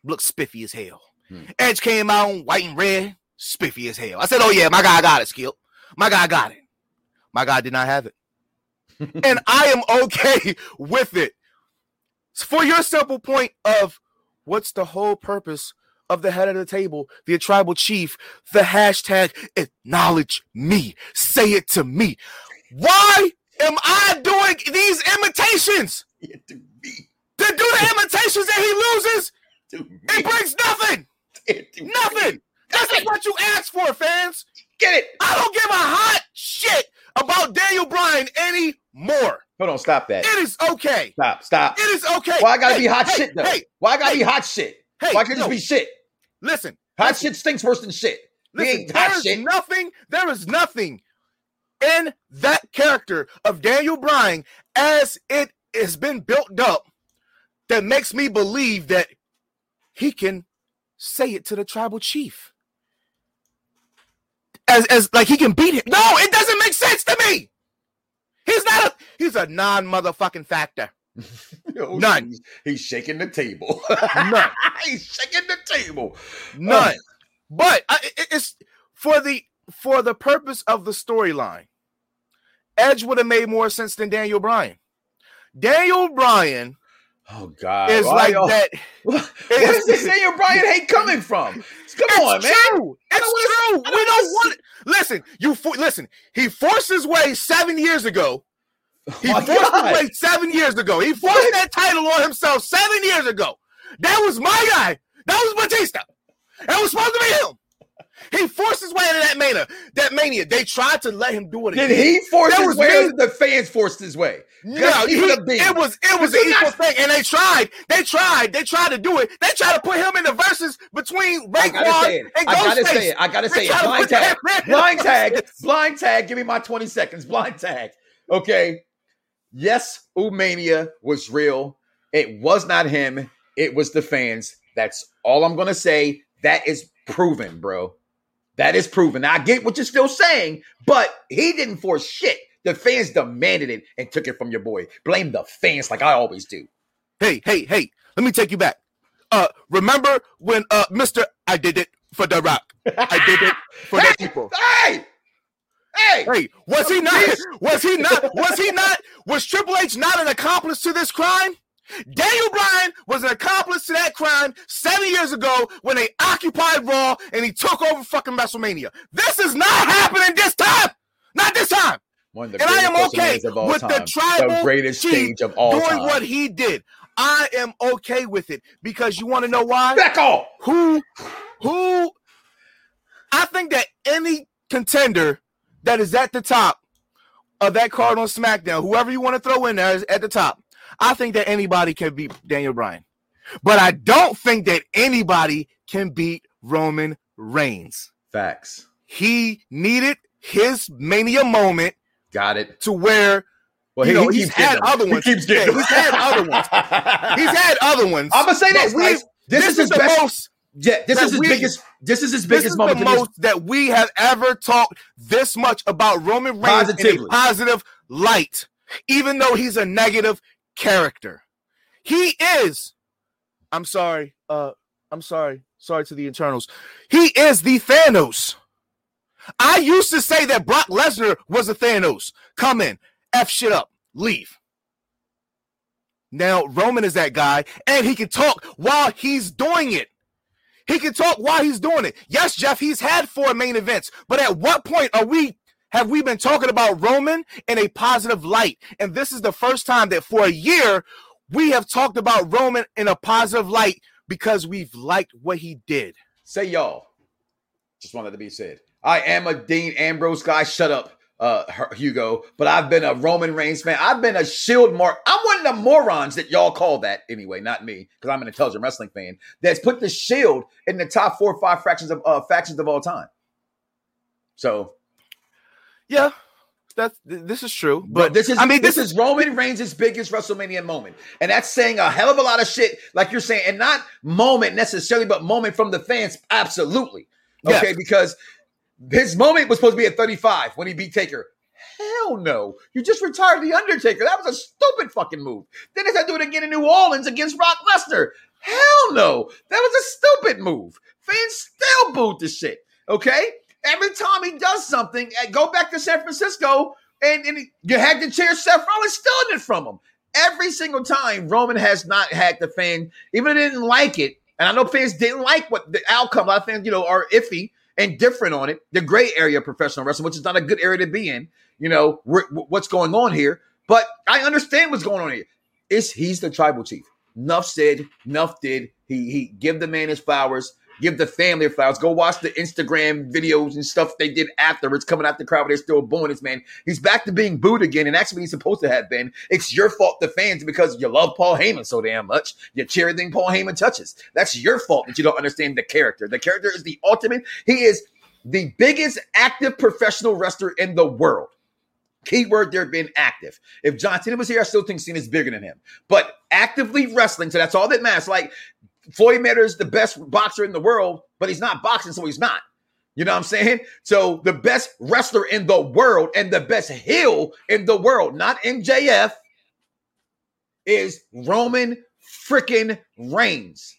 looked spiffy as hell. Hmm. Edge came out in white and red, spiffy as hell. I said, "Oh yeah, my guy got it, Skill. My guy got it. My guy did not have it, and I am okay with it." For your simple point of what's the whole purpose of the head of the table, the tribal chief, the hashtag acknowledge me, say it to me. Why am I doing these imitations? Yeah, to me. To do the imitations and he loses, To me. it brings nothing. me. Nothing. This is what you asked for, fans. Get it. I don't give a hot shit about Daniel Bryan anymore. Hold on. Stop that. It is okay. Stop. Stop. It is okay. Why I gotta Hey, be hot hey, shit though? Hey, Why I gotta be hot shit? Hey, Why can't no, just be shit? listen. Hot listen, shit stinks worse than shit. Listen, ain't hot shit. nothing, there is nothing in that character of Daniel Bryan as it has been built up that makes me believe that he can say it to the tribal chief. As, as like he can beat him. No, it doesn't make sense to me. He's not a he's a non-motherfucking factor. Oh, None. He's, he's shaking the table. None. he's shaking the table. Oh. None. But I, it- it's for the for the purpose of the storyline. Edge would have made more sense than Daniel Bryan. Daniel Bryan Oh God. is Why like y'all- that. Where is this Daniel Bryan hate coming from? Come on, it's man. true. It's don't wanna- true. We don't want it. Listen, you fo- listen. He forced his way seven years ago. He Oh forced God. way seven years ago. He forced What? that title on himself seven years ago. That was my guy. That was Batista. That was supposed to be him. He forced his way into that mania. That mania. They tried to let him do it. Did he force his was way or did the fans forced his way? No, he- it a bean. it was it was an equal not- thing, and they tried. They tried. They tried to do it. They tried to put him in the verses between Raekwon and I gotta say it. I gotta say it. Blind tag. Blind tag. Blind tag. Give me my 20 seconds. Blind tag. Okay. Yes, Umania was real. It was not him. It was the fans. That's all I'm gonna say. That is proven, bro. That is proven. Now, I get what you're still saying, but he didn't force shit. The fans demanded it and took it from your boy. Blame the fans like I always do. Hey, hey, hey! Let me take you back. Uh, remember when uh, Mister, I did it for the Rock. I did it for the people. Hey! Hey! Hey, was he not? Was he not? Was he not? Was Triple H not an accomplice to this crime? Daniel Bryan was an accomplice to that crime seven years ago when they occupied Raw and he took over fucking WrestleMania. This is not happening this time. Not this time. One of the And I am greatest okay WrestleManias of all with the tribal the greatest chief stage of all doing time. what he did. I am okay with it because you want to know why? Back off. who who I think that any contender that is at the top of that card on SmackDown, whoever you want to throw in there is at the top. I think that anybody can beat Daniel Bryan. But I don't think that anybody can beat Roman Reigns. Facts. He needed his mania moment Got it. to where Well, he, know, he he's had other ones. He keeps Yeah, getting them. he's had other ones. he's had other ones. I'm gonna say this. we- This, this is his the best. most yeah, this is his we- biggest. This is his biggest this is the moment. his- most that we have ever talked this much about Roman Reigns in a positive light, even though he's a negative character. He is. I'm sorry. Uh, I'm sorry. Sorry to the internals. He is the Thanos I used to say that Brock Lesnar was a Thanos. Come in, F shit up, leave. Now Roman is that guy, and he can talk while he's doing it. He can talk while he's doing it. Yes, Jeff, he's had four main events, but at what point are we have we been talking about Roman in a positive light? And this is the first time that for a year we have talked about Roman in a positive light because we've liked what he did. Say y'all. Just wanted to be said. I am a Dean Ambrose guy. Shut up, uh, Hugo. But I've been a Roman Reigns fan. I've been a Shield mark. I'm one of the morons that y'all call that anyway, not me, because I'm an intelligent wrestling fan. That's put the Shield in the top four or five fractions of uh, factions of all time. So, yeah, that's this is true. but But this is I mean this, is Roman Reigns' biggest WrestleMania moment, and that's saying a hell of a lot of shit, like you're saying, and not moment necessarily, but moment from the fans, absolutely. Yes. Okay, because his moment was supposed to be at 35 when he beat Taker. Hell no. You just retired The Undertaker. That was a stupid fucking move. Then they had to do it again in New Orleans against Brock Lesnar. Hell no. That was a stupid move. Fans still booed the shit. Okay? Every time he does something, eh, go back to San Francisco and, and you had to cheer Seth Rollins stealing it from him. Every single time, Roman has not had the fan, even if they didn't like it. And I know fans didn't like what the outcome. A lot of fans, you know, are iffy and different on it. The gray area of professional wrestling, which is not a good area to be in. You know wh- wh- what's going on here, but I understand what's going on here. It's he's the tribal chief. Nuff said, Nuff did. He he give the man his flowers. Give the family flowers. Go watch the Instagram videos and stuff they did afterwards, coming out the crowd. They're still booing this man. He's back to being booed again, and that's what he's supposed to have been. It's your fault, the fans, because you love Paul Heyman so damn much. You cheer everything Paul Heyman touches. That's your fault that you don't understand the character. The character is the ultimate. He is the biggest active professional wrestler in the world. Keyword there being active. If John Cena was here, I still think Cena's bigger than him. But actively wrestling, so that's all that matters. Like Floyd Mayweather is the best boxer in the world, but he's not boxing, so he's not. You know what I'm saying? So the best wrestler in the world and the best heel in the world, not MJF, is Roman freaking Reigns.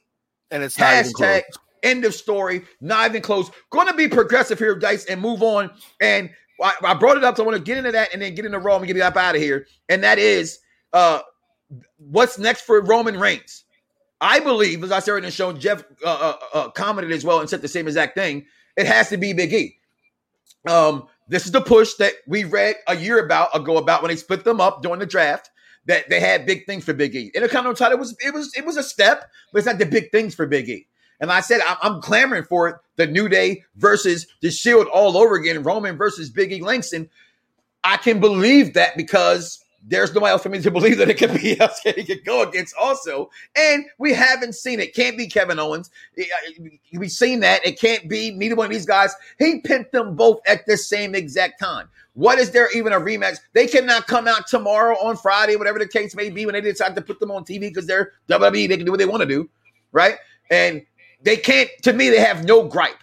and it's. Hashtag end of story. Not even close. Going to be progressive here, Dice, and move on. And I, I brought it up, so I want to get into that and then get into Raw and get it up out of here. And that is uh what's next for Roman Reigns. I believe, as I said in the show, Jeff uh, uh, uh, commented as well and said the same exact thing. It has to be Big E. Um, this is the push that we read a year about ago about when they split them up during the draft. That they had big things for Big E. Intercontinental title was it was it was a step, but it's not the big things for Big E. And I said I'm, I'm clamoring for it. The New Day versus the Shield all over again. Roman versus Big E Langston. I can believe that because there's nobody else for me to believe that it could be else he could go against also. And we haven't seen it. Can't be Kevin Owens. Eh, eh, we've seen that. It can't be neither one of these guys. He pinned them both at the same exact time. What is there even a rematch? They cannot come out tomorrow on Friday, whatever the case may be, when they decide to put them on TV because they're WWE. They can do what they want to do, right? And they can't. To me, they have no gripe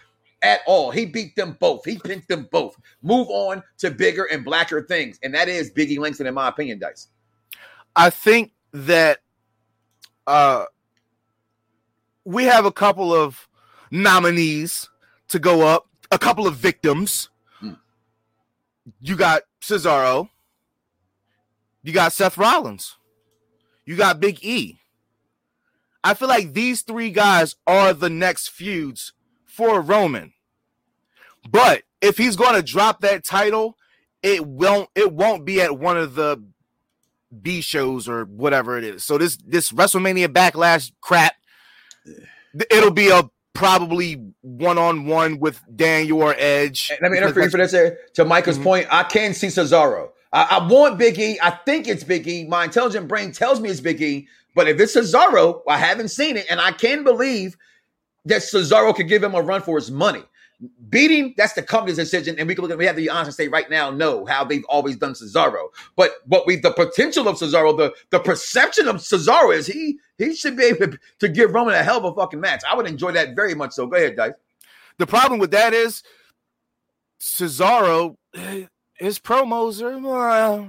at all. He beat them both. He pinned them both. Move on to bigger and blacker things, and that is Biggie Langston, in my opinion. Dice. I think that uh we have a couple of nominees to go up, a couple of victims. Hmm. You got Cesaro, you got Seth Rollins, you got Big E. I feel like these three guys are the next feuds for Roman. But if he's going to drop that title, it won't it won't be at one of the B shows or whatever it is. So this this WrestleMania backlash crap, it'll be a probably one on one with Daniel or Edge. Let me interfere for this here. To Michael's Mhm. point, I can see Cesaro. I, I want Big E. I think it's Big E. My intelligent brain tells me it's Big E. But if it's Cesaro, I haven't seen it, and I can believe that Cesaro could give him a run for his money. Beating, that's the company's decision, and we can look at we have to be honest and say right now, no, how they've always done Cesaro. But what we the potential of Cesaro, the the perception of Cesaro is he he should be able to, to give Roman a hell of a fucking match. I would enjoy that very much. So go ahead, guys. The problem with that is Cesaro, his promos are uh,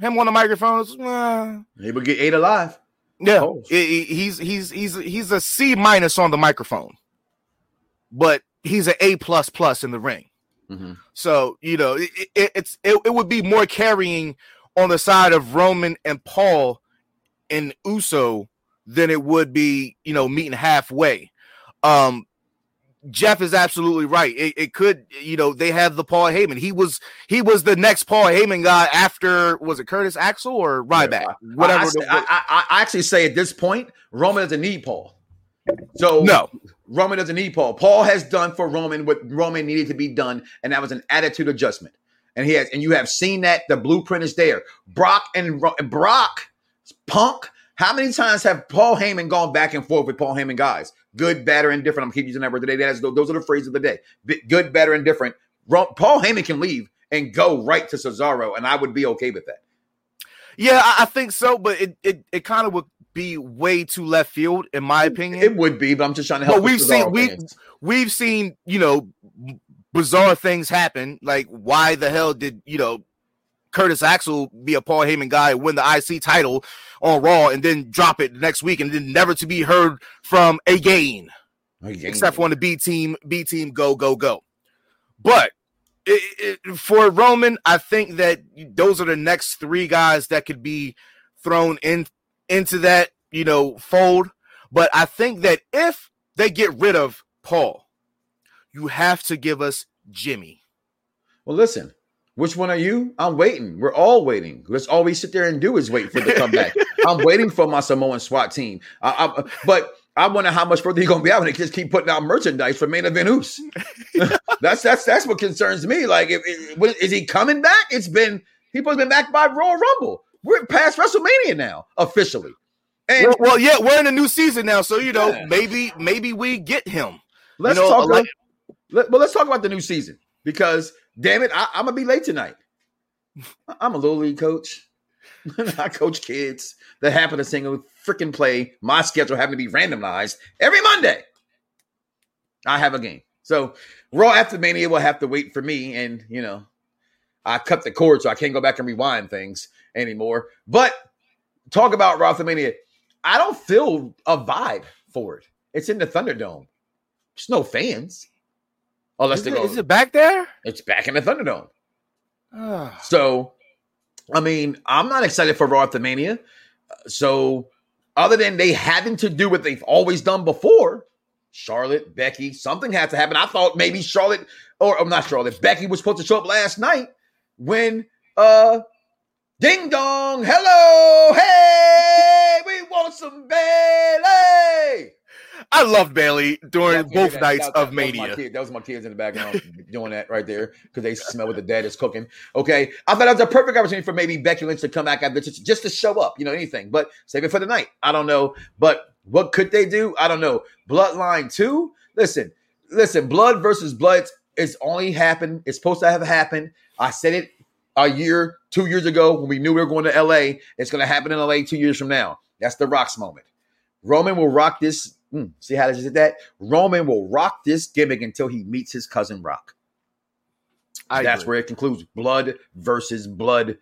him on the microphones. uh, He would get eight alive. Yeah, he's he's he's he's a C minus on the microphone, but he's an A plus plus in the ring. Mhm. So you know, it, it, it's it, it would be more carrying on the side of Roman and Paul and Uso than it would be, you know, meeting halfway. Um, Jeff is absolutely right. It, it could, you know, they have the Paul Heyman. He was he was the next Paul Heyman guy after was it Curtis Axel or Ryback? Whatever. I, I, I, I, I actually say at this point, Roman doesn't need Paul. So no, Roman doesn't need Paul. Paul has done for Roman what Roman needed to be done, and that was an attitude adjustment. And he has, and you have seen that the blueprint is there. Brock and, Brock, Punk. How many times have Paul Heyman gone back and forth with Paul Heyman guys? Good, bad, or indifferent. I'm keeping using that word today. That's, those are the phrases of the day. Good, bad, or indifferent. Paul Heyman can leave and go right to Cesaro, and I would be okay with that. yeah, I, I think so, but it it, it kind of would be way too left field, in my opinion. It would be, but I'm just trying to help. But we've seen- we- we've seen, you know, bizarre things happen. Like, why the hell did you know Curtis Axel be a Paul Heyman guy, win the IC title on Raw, and then drop it next week, and then never to be heard from again, except for on the B team, B team, go go go. But it, it, for Roman, I think that those are the next three guys that could be thrown in into that you know fold. But I think that if they get rid of Paul, you have to give us Jimmy. Well, listen. Which one are you? I'm waiting. We're all waiting. Let's all we sit there and do is wait for the comeback. I'm waiting for my Samoan SWAT team. I, I, but I wonder how much further he's gonna be out when they just keep putting out merchandise for main event Oos. that's that's that's what concerns me. Like, if, if- is he coming back? It's been people's been back by Royal Rumble. We're past WrestleMania now officially. And Well, well, yeah, we're in a new season now, so you know Yeah. maybe maybe we get him. let's you know, talk. like- let, well, let's talk about the new season because damn it, I, I'm gonna be late tonight. I'm a little league coach. I coach kids that happen to single freaking play. My schedule having to be randomized every Monday. I have a game. So Raw after Mania will have to wait for me, and you know, I cut the cord so I can't go back and rewind things anymore. But talk about Raw after Mania. I don't feel a vibe for it. It's in the Thunderdome. There's no fans. Unless Is they it, go, is it back there? it's back in the Thunderdome. So, I mean, I'm not excited for Raw after Mania. So, other than they having to do what they've always done before, Charlotte, Becky, something had to happen. I thought maybe Charlotte, or I'm not Charlotte, Becky was supposed to show up last night when uh Ding dong, hello, hey, we want some Bayley. I loved Bayley during Y'all can hear both that. nights That- of that my Mania. That was my kids in the background doing that right there because they smell what the dad is cooking. Okay, I thought that was a perfect opportunity for maybe Becky Lynch to come back after just, just to show up, you know, anything. But save it for the night. I don't know. But what could they do? I don't know. Bloodline two. Listen, listen. Blood versus blood is only happened. It's supposed to have happened. I said it a year, two years ago when we knew we were going to LA. It's going to happen in LA two years from now. That's the Rocks moment. Roman will rock this. mm, see how just did that? Roman will rock this gimmick until he meets his cousin Rock. I That's agree. where it concludes. Blood versus blood.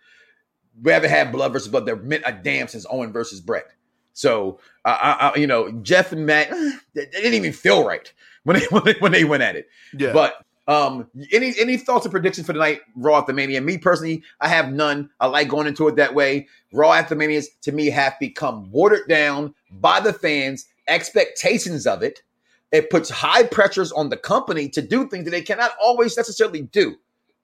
We haven't had blood versus blood. They're meant a damn since Owen versus Brett. So, uh, I, I, you know, Jeff and Matt, they, they didn't even feel right when they, when they when they went at it. Yeah. But um, any any thoughts or predictions for tonight? Raw after Mania. Me personally, I have none. I like going into it that way. Raw after Manias to me have become watered down by the fans. Expectations of it. It puts high pressures on the company to do things that they cannot always necessarily do.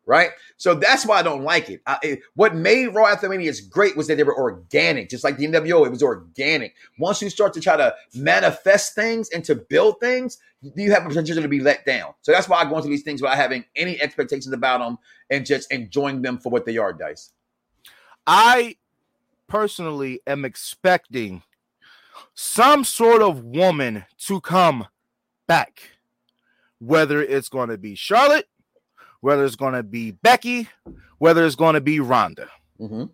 Right, so that's why I don't like it. I, it what made Raw after Manias great was that they were organic, just like the NWO. It was organic. Once you start to try to manifest things and to build things, you have a potential to be let down. So that's why I go into these things without having any expectations about them and just enjoying them for what they are, Dice. I personally am expecting some sort of woman to come back, whether it's going to be Charlotte, whether it's going to be Becky, whether it's going to be Ronda. Mm-hmm.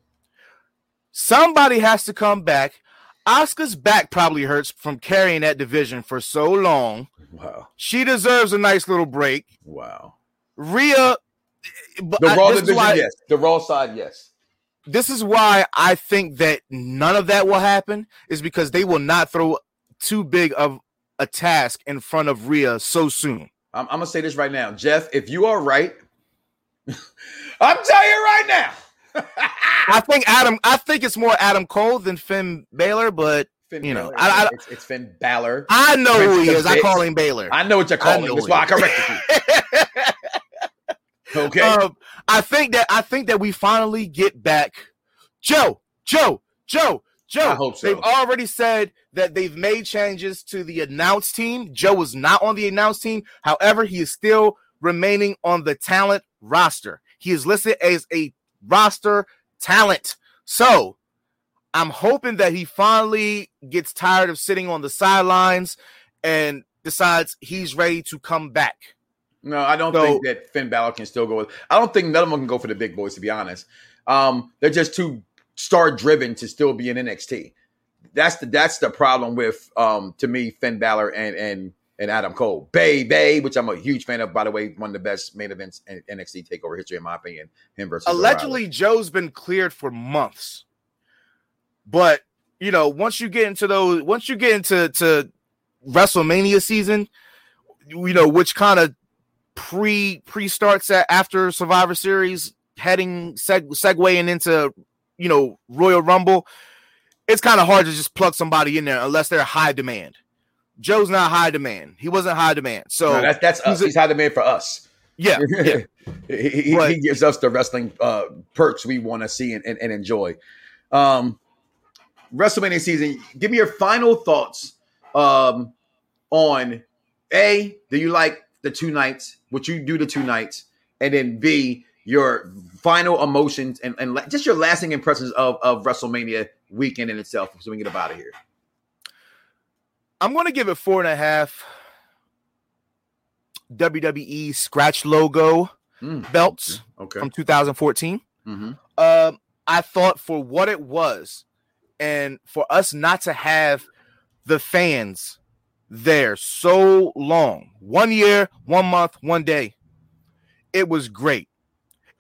Somebody has to come back. Asuka's back probably hurts from carrying that division for so long. Wow. She deserves a nice little break. Wow. Rhea, but The Raw is division, why- yes. The Raw side, yes. this is why I think that none of that will happen is because they will not throw too big of a task in front of Rhea so soon. I'm, I'm gonna say this right now, Jeff. If you are right, I'm telling you right now. I think Adam. I think it's more Adam Cole than Finn Balor, but Finn You know, Balor, I- I- it's, it's Finn Balor. I know Prince who he is. I call him Baylor. I know what you're calling. know That's why I corrected you. Okay. Um, I think that I think that we finally get back. Joe, Joe, Joe, Joe. I hope so. They've already said that they've made changes to the announced team. Joe was not on the announced team. However, he is still remaining on the talent roster. He is listed as a roster talent. So I'm hoping that he finally gets tired of sitting on the sidelines and decides he's ready to come back. No, I don't So- think that Finn Balor can still go with. I don't think none of them can go for the big boys. To be honest, um, they're just too star driven to still be in NXT. That's the that's the problem with um to me Finn Balor and and and Adam Cole. Bay Bay, which I'm a huge fan of. By the way, one of the best main events in NXT Takeover history, in my opinion. Him versus allegedly joe's been cleared for months but you know once you get into those once you get into to wrestlemania season you know which kind of pre pre starts at after survivor series heading seg- segueing into you know royal rumble it's kind of hard to just plug somebody in there unless they're high demand joe's not high demand he wasn't high demand so No, that's that's us. he's high demand for us. yeah yeah he, he- he gives us the wrestling uh, perks we want to see and, and, and enjoy. Um, WrestleMania season. Give me your final thoughts um, on a. Do you like the two nights? What you do the two nights, and then B. Your final emotions and, and just your lasting impressions of, of WrestleMania weekend in itself. So we can get up out of here. I'm going to give it four and a half WWE scratch logo Mm, belts okay. from 2014. hmm Um, I thought for what it was, and for us not to have the fans there so long one year, one month, one day it was great.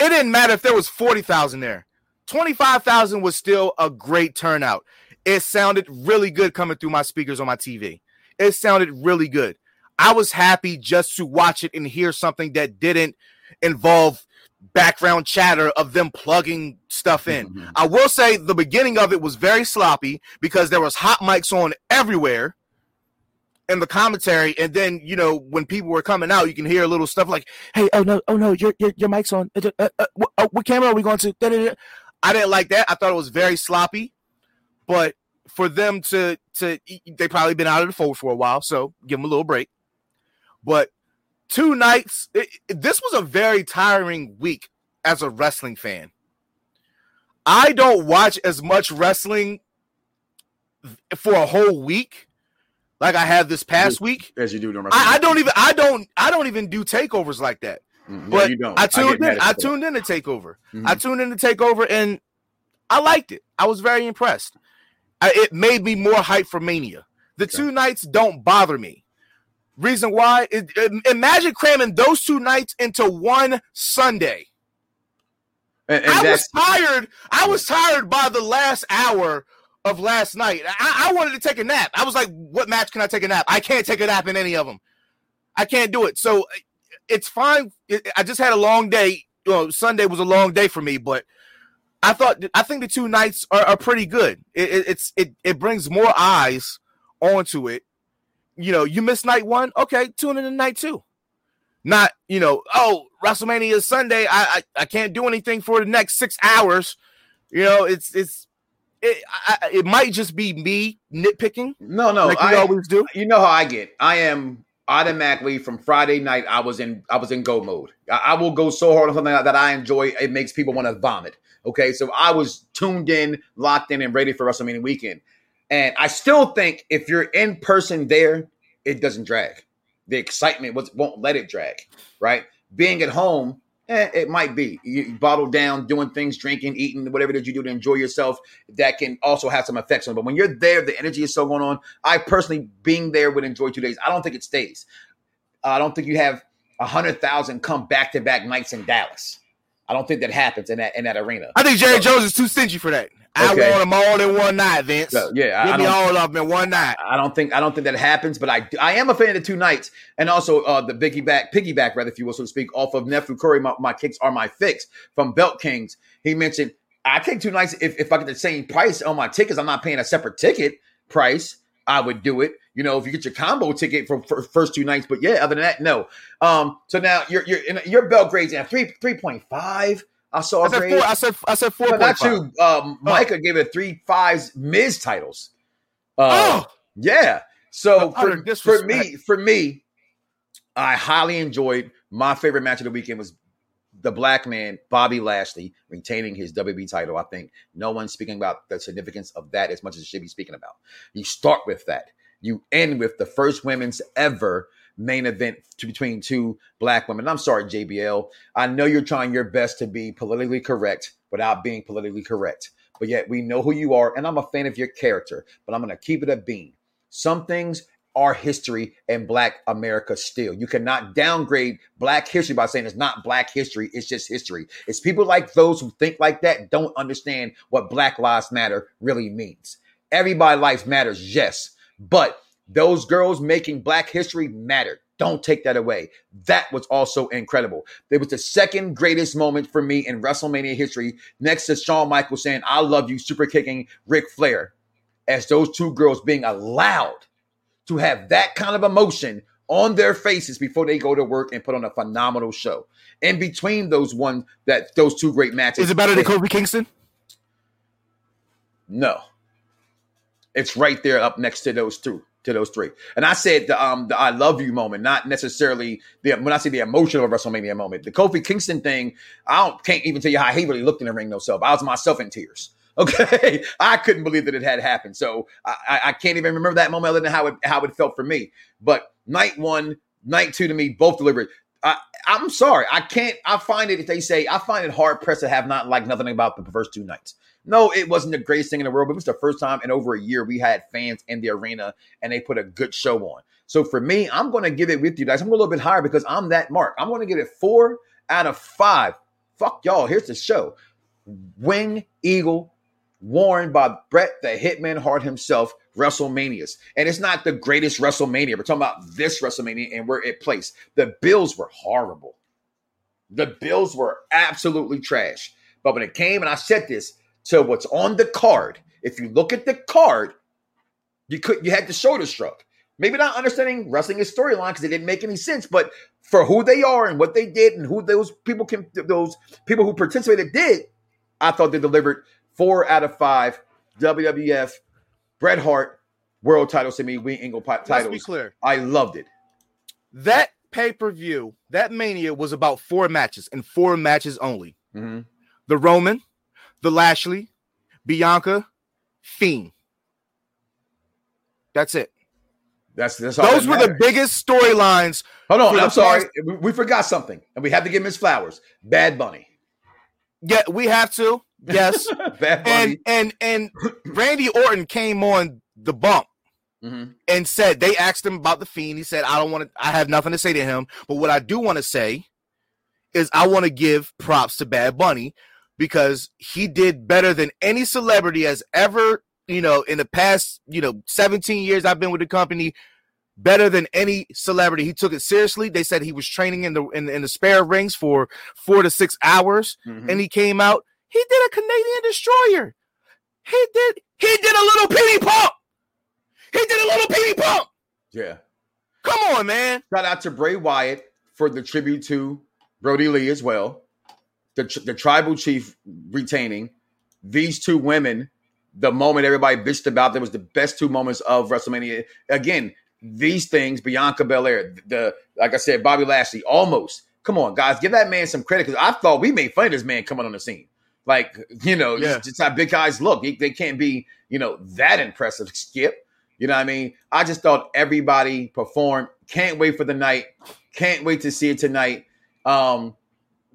It didn't matter if there was 40,000 there, 25,000 was still a great turnout. It sounded really good coming through my speakers on my TV. It sounded really good. I was happy just to watch it and hear something that didn't involve background chatter of them plugging stuff in. Mhm. I will say the beginning of it was very sloppy because there was hot mics on everywhere in the commentary, and then you know when people were coming out, you can hear a little stuff like, "Hey, oh no, oh no, your your, your mic's on. Uh, uh, uh, wh- uh, what camera are we going to?" Da-da-da. I didn't like that. I thought it was very sloppy, but for them to to they probably been out of the fold for a while, so give them a little break. But two nights, it- this was a very tiring week as a wrestling fan. I don't watch as much wrestling for a whole week like I have this past week. As you do I, I don't even I don't I don't even do takeovers like that. Mhm. But you don't. I tuned mad in. I tuned in to takeover. Mhm. I tuned in to takeover, and I liked it. I was very impressed. I, it made me more hype for Mania. The Okay. two nights don't bother me. Reason why? It, it- imagine cramming those two nights into one Sunday. And, and I was tired. I was tired by the last hour of last night. I, I wanted to take a nap. I was like, "What match can I take a nap? I can't take a nap in any of them. I can't do it." So it's fine. I just had a long day. Well, Sunday was a long day for me, but I thought I think the two nights are, are pretty good. It, it, it's it it brings more eyes onto it. You know, you miss night one, okay, tune in to night two. Not you know, oh WrestleMania is Sunday. I, I I can't do anything for the next six hours. You know, it's it's it I, it might just be me nitpicking no, no. like I, always do. you know how I get. I am automatically from Friday night. I was in. I was in go mode. I, I will go so hard on something that I enjoy. It makes people want to vomit. Okay, so I was tuned in, locked in, and ready for WrestleMania weekend. And I still think if you're in person there, it doesn't drag. The excitement was, won't let it drag. Right? Being at home, eh, it might be you bottle down, doing things, drinking, eating, whatever that you do to enjoy yourself. That can also have some effects on. it. But when you're there, the energy is so going on. I personally, being there, would enjoy two days. I don't think it stays. I don't think you have a hundred thousand come back to back nights in Dallas. I don't think that happens in that in that arena. I think Jerry Jones is too stingy for that. I want them all in one night, Vince. So, yeah, Give I me all of them in one night. I don't think I don't think that happens, but I I am a fan of the two nights, and also uh, the piggyback piggyback rather, if you will, so to speak, off of Nephew Curry. My, my kicks are my fix from Belt Kings. He mentioned I take two nights if if I get the same price on my tickets. I'm not paying a separate ticket price. I would do it. You know, if you get your combo ticket for, for first two nights, but yeah, other than that, no. Um, so now you're you're in your belt grades at three three point five. I saw I a said grade. four. I said I said four No, not you. Um, Micah gave it three fives Miz titles. Uh, Oh, yeah. So for, for me, for me, I highly enjoyed my favorite match of the weekend was the black man Bobby Lashley retaining his WB title. I think no one's speaking about the significance of that as much as it should be speaking about. You start with that. You end with the first women's ever main event to, between two black women. I'm sorry, JBL. I know you're trying your best to be politically correct without being politically correct. But yet we know who you are, and I'm a fan of your character, but I'm gonna keep it a bean. Some things are history in Black America still. You cannot downgrade Black history by saying it's not Black history, it's just history. It's people like those who think like that don't understand what Black Lives Matter really means. Everybody lives matters, yes, but those girls making Black history mattered. Don't take that away. That was also incredible. It was the second greatest moment for me in WrestleMania history, next to Shawn Michaels saying, I love you, super kicking Ric Flair, as those two girls being allowed to have that kind of emotion on their faces before they go to work and put on a phenomenal show. In between those one that those two great matches. is it better than Kofi Kingston? No. It's right there up next to those two, to those three. And I said the um the I love you moment, not necessarily the when I say the emotional WrestleMania moment. The Kofi Kingston thing, I don't can't even tell you how he really looked in the ring no self. I was myself in tears. Okay. I couldn't believe that it had happened. So I, I, can't even remember that moment other than how it how it felt for me. But night one, night two to me, both delivered. I, I'm sorry. I can't. I find it. If they say, I find it hard pressed to have not liked nothing about the first two nights. No, it wasn't the greatest thing in the world, but it was the first time in over a year we had fans in the arena and they put a good show on. So for me, I'm going to give it with you guys. I'm a little bit higher because I'm that mark. I'm going to give it four out of five. Fuck y'all. Here's the show. Wing Eagle, worn by Brett the Hitman Hart himself, WrestleManias. And it's not the greatest WrestleMania. We're talking about this WrestleMania and where it placed. The Bills were horrible. The Bills were absolutely trash. But when it came, and I said this, to what's on the card, if you look at the card, you could you had the shoulder shrug. Maybe not understanding wrestling is storyline because it didn't make any sense, but for who they are and what they did and who those people can those people who participated did, I thought they delivered four out of five WWF Bret Hart world titles to me, Wing Eagle pi- Let's be clear. I loved it. That pay per view, that Mania was about four matches and four matches only. Mhm. The Roman, the Lashley, Bianca, Fiend. That's it. That's that's all Those that were the biggest storylines. Hold on, I'm sorry, we, we forgot something, and we have to give Miss Flowers. Bad Bunny, Yeah, we have to. Yes. Bad Bunny. and and and Randy Orton came on the bump Mhm. and said they asked him about the fiend. He said, I don't want to, I have nothing to say to him. But what I do want to say is I want to give props to Bad Bunny because he did better than any celebrity has ever, you know, in the past, you know, 17 years I've been with the company. Better than any celebrity. He took it seriously. They said he was training in the in, in the spare rings for four to six hours Mhm. and he came out. He did a Canadian destroyer. He did. He did a little penny pump. He did a little penny pump. yeah. Come on, man. Shout out to Bray Wyatt for the tribute to Brodie Lee as well. The, the tribal chief retaining these two women. The moment everybody bitched about, that was the best two moments of WrestleMania. Again, these things, Bianca Belair, the like I said, Bobby Lashley, almost. Come on, guys, give that man some credit because I thought we made fun of this man coming on the scene. Like, you know, Yeah. just, just how big guys look. They, they can't be, you know, that impressive. Skip. You know what I mean? I just thought everybody performed. Can't wait for the night. Can't wait to see it tonight. Um,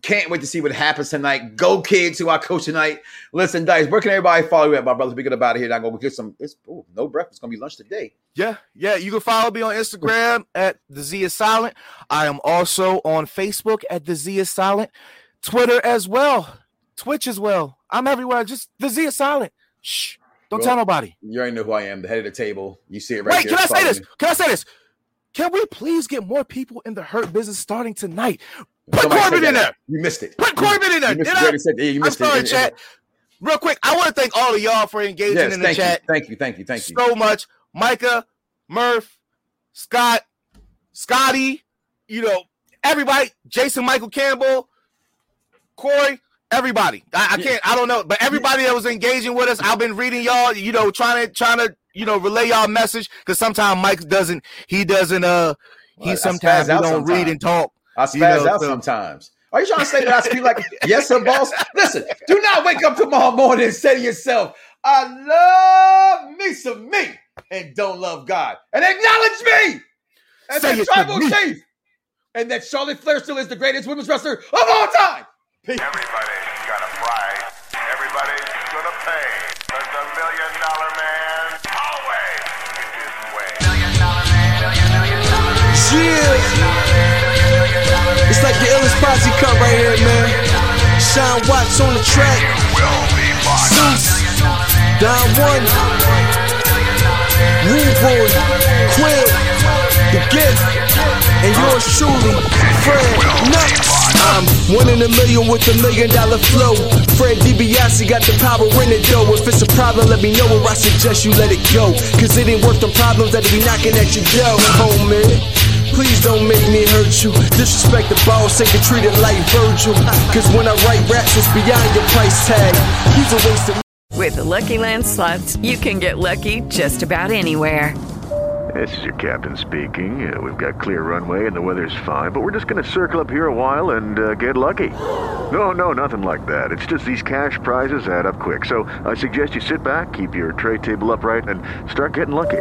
can't wait to see what happens tonight. Go kids who I coach tonight. Listen, Dice, where can everybody follow you at, my brothers? We get about it here. I'm gonna get some. It's ooh, no breakfast. It's gonna be lunch today. Yeah, yeah. You can follow me on Instagram at the Z is silent. I am also on Facebook at the Z is silent, Twitter as well, Twitch as well. I'm everywhere. Just the Z is silent. Shh. Don't Well, tell nobody. You already know who I am, the head of the table. You see it right Wait, there. can I say this? me. Can I say this? Can we please get more people in the hurt business starting tonight? Put Somebody Corbin in there. You missed it. Put Corbin in there. You missed Did I? yeah, you I'm sorry, it. chat. Real quick, I want to thank all of y'all for engaging Yes, in the chat you. Thank you. Thank you. Thank you. so much. Micah, Murph, Scott, Scotty, you know, everybody, Jason Michael Campbell, Corey, everybody. I, I can't, I don't know, but everybody that was engaging with us, I've been reading y'all, you know, trying to trying to, you know, relay y'all message because sometimes Mike doesn't, he doesn't uh Well, he sometimes he don't read and talk. I spaz You know, out so- sometimes. Are you trying to say that I speak like yes, sir, boss? Listen, do not wake up tomorrow morning and say to yourself, "I love me some me," and don't love God, and acknowledge me as Say the tribal chief, and that Charlotte Flair still is the greatest women's wrestler of all time. Peace. Everybody's got a price. Everybody's gonna pay. Cause the million dollar man always gets his way. Million dollar man, million, million dollar Yeah. It's like the illest posse cut right here, man. Sean Watts on the track. Zeus. Don One. Rude. Quill. The Gift. And yours truly, Fred Nuts. I'm one in a million with a million dollar flow. Fred DiBiase got the power in it though. If it's a problem, let me know or I suggest you let it go. Cause it ain't worth the problems that'll be knocking at your door, homie. Please don't make me hurt you. Disrespect the boss and get treated like Virgil. Cause when I write raps, it's beyond your price tag. He's a waste of With the Lucky Land slots, you can get lucky just about anywhere. This is your captain speaking. Uh, we've got clear runway and the weather's fine, but we're just going to circle up here a while and uh, get lucky. No, no, nothing like that. It's just these cash prizes add up quick. So I suggest you sit back, keep your tray table upright, and start getting lucky.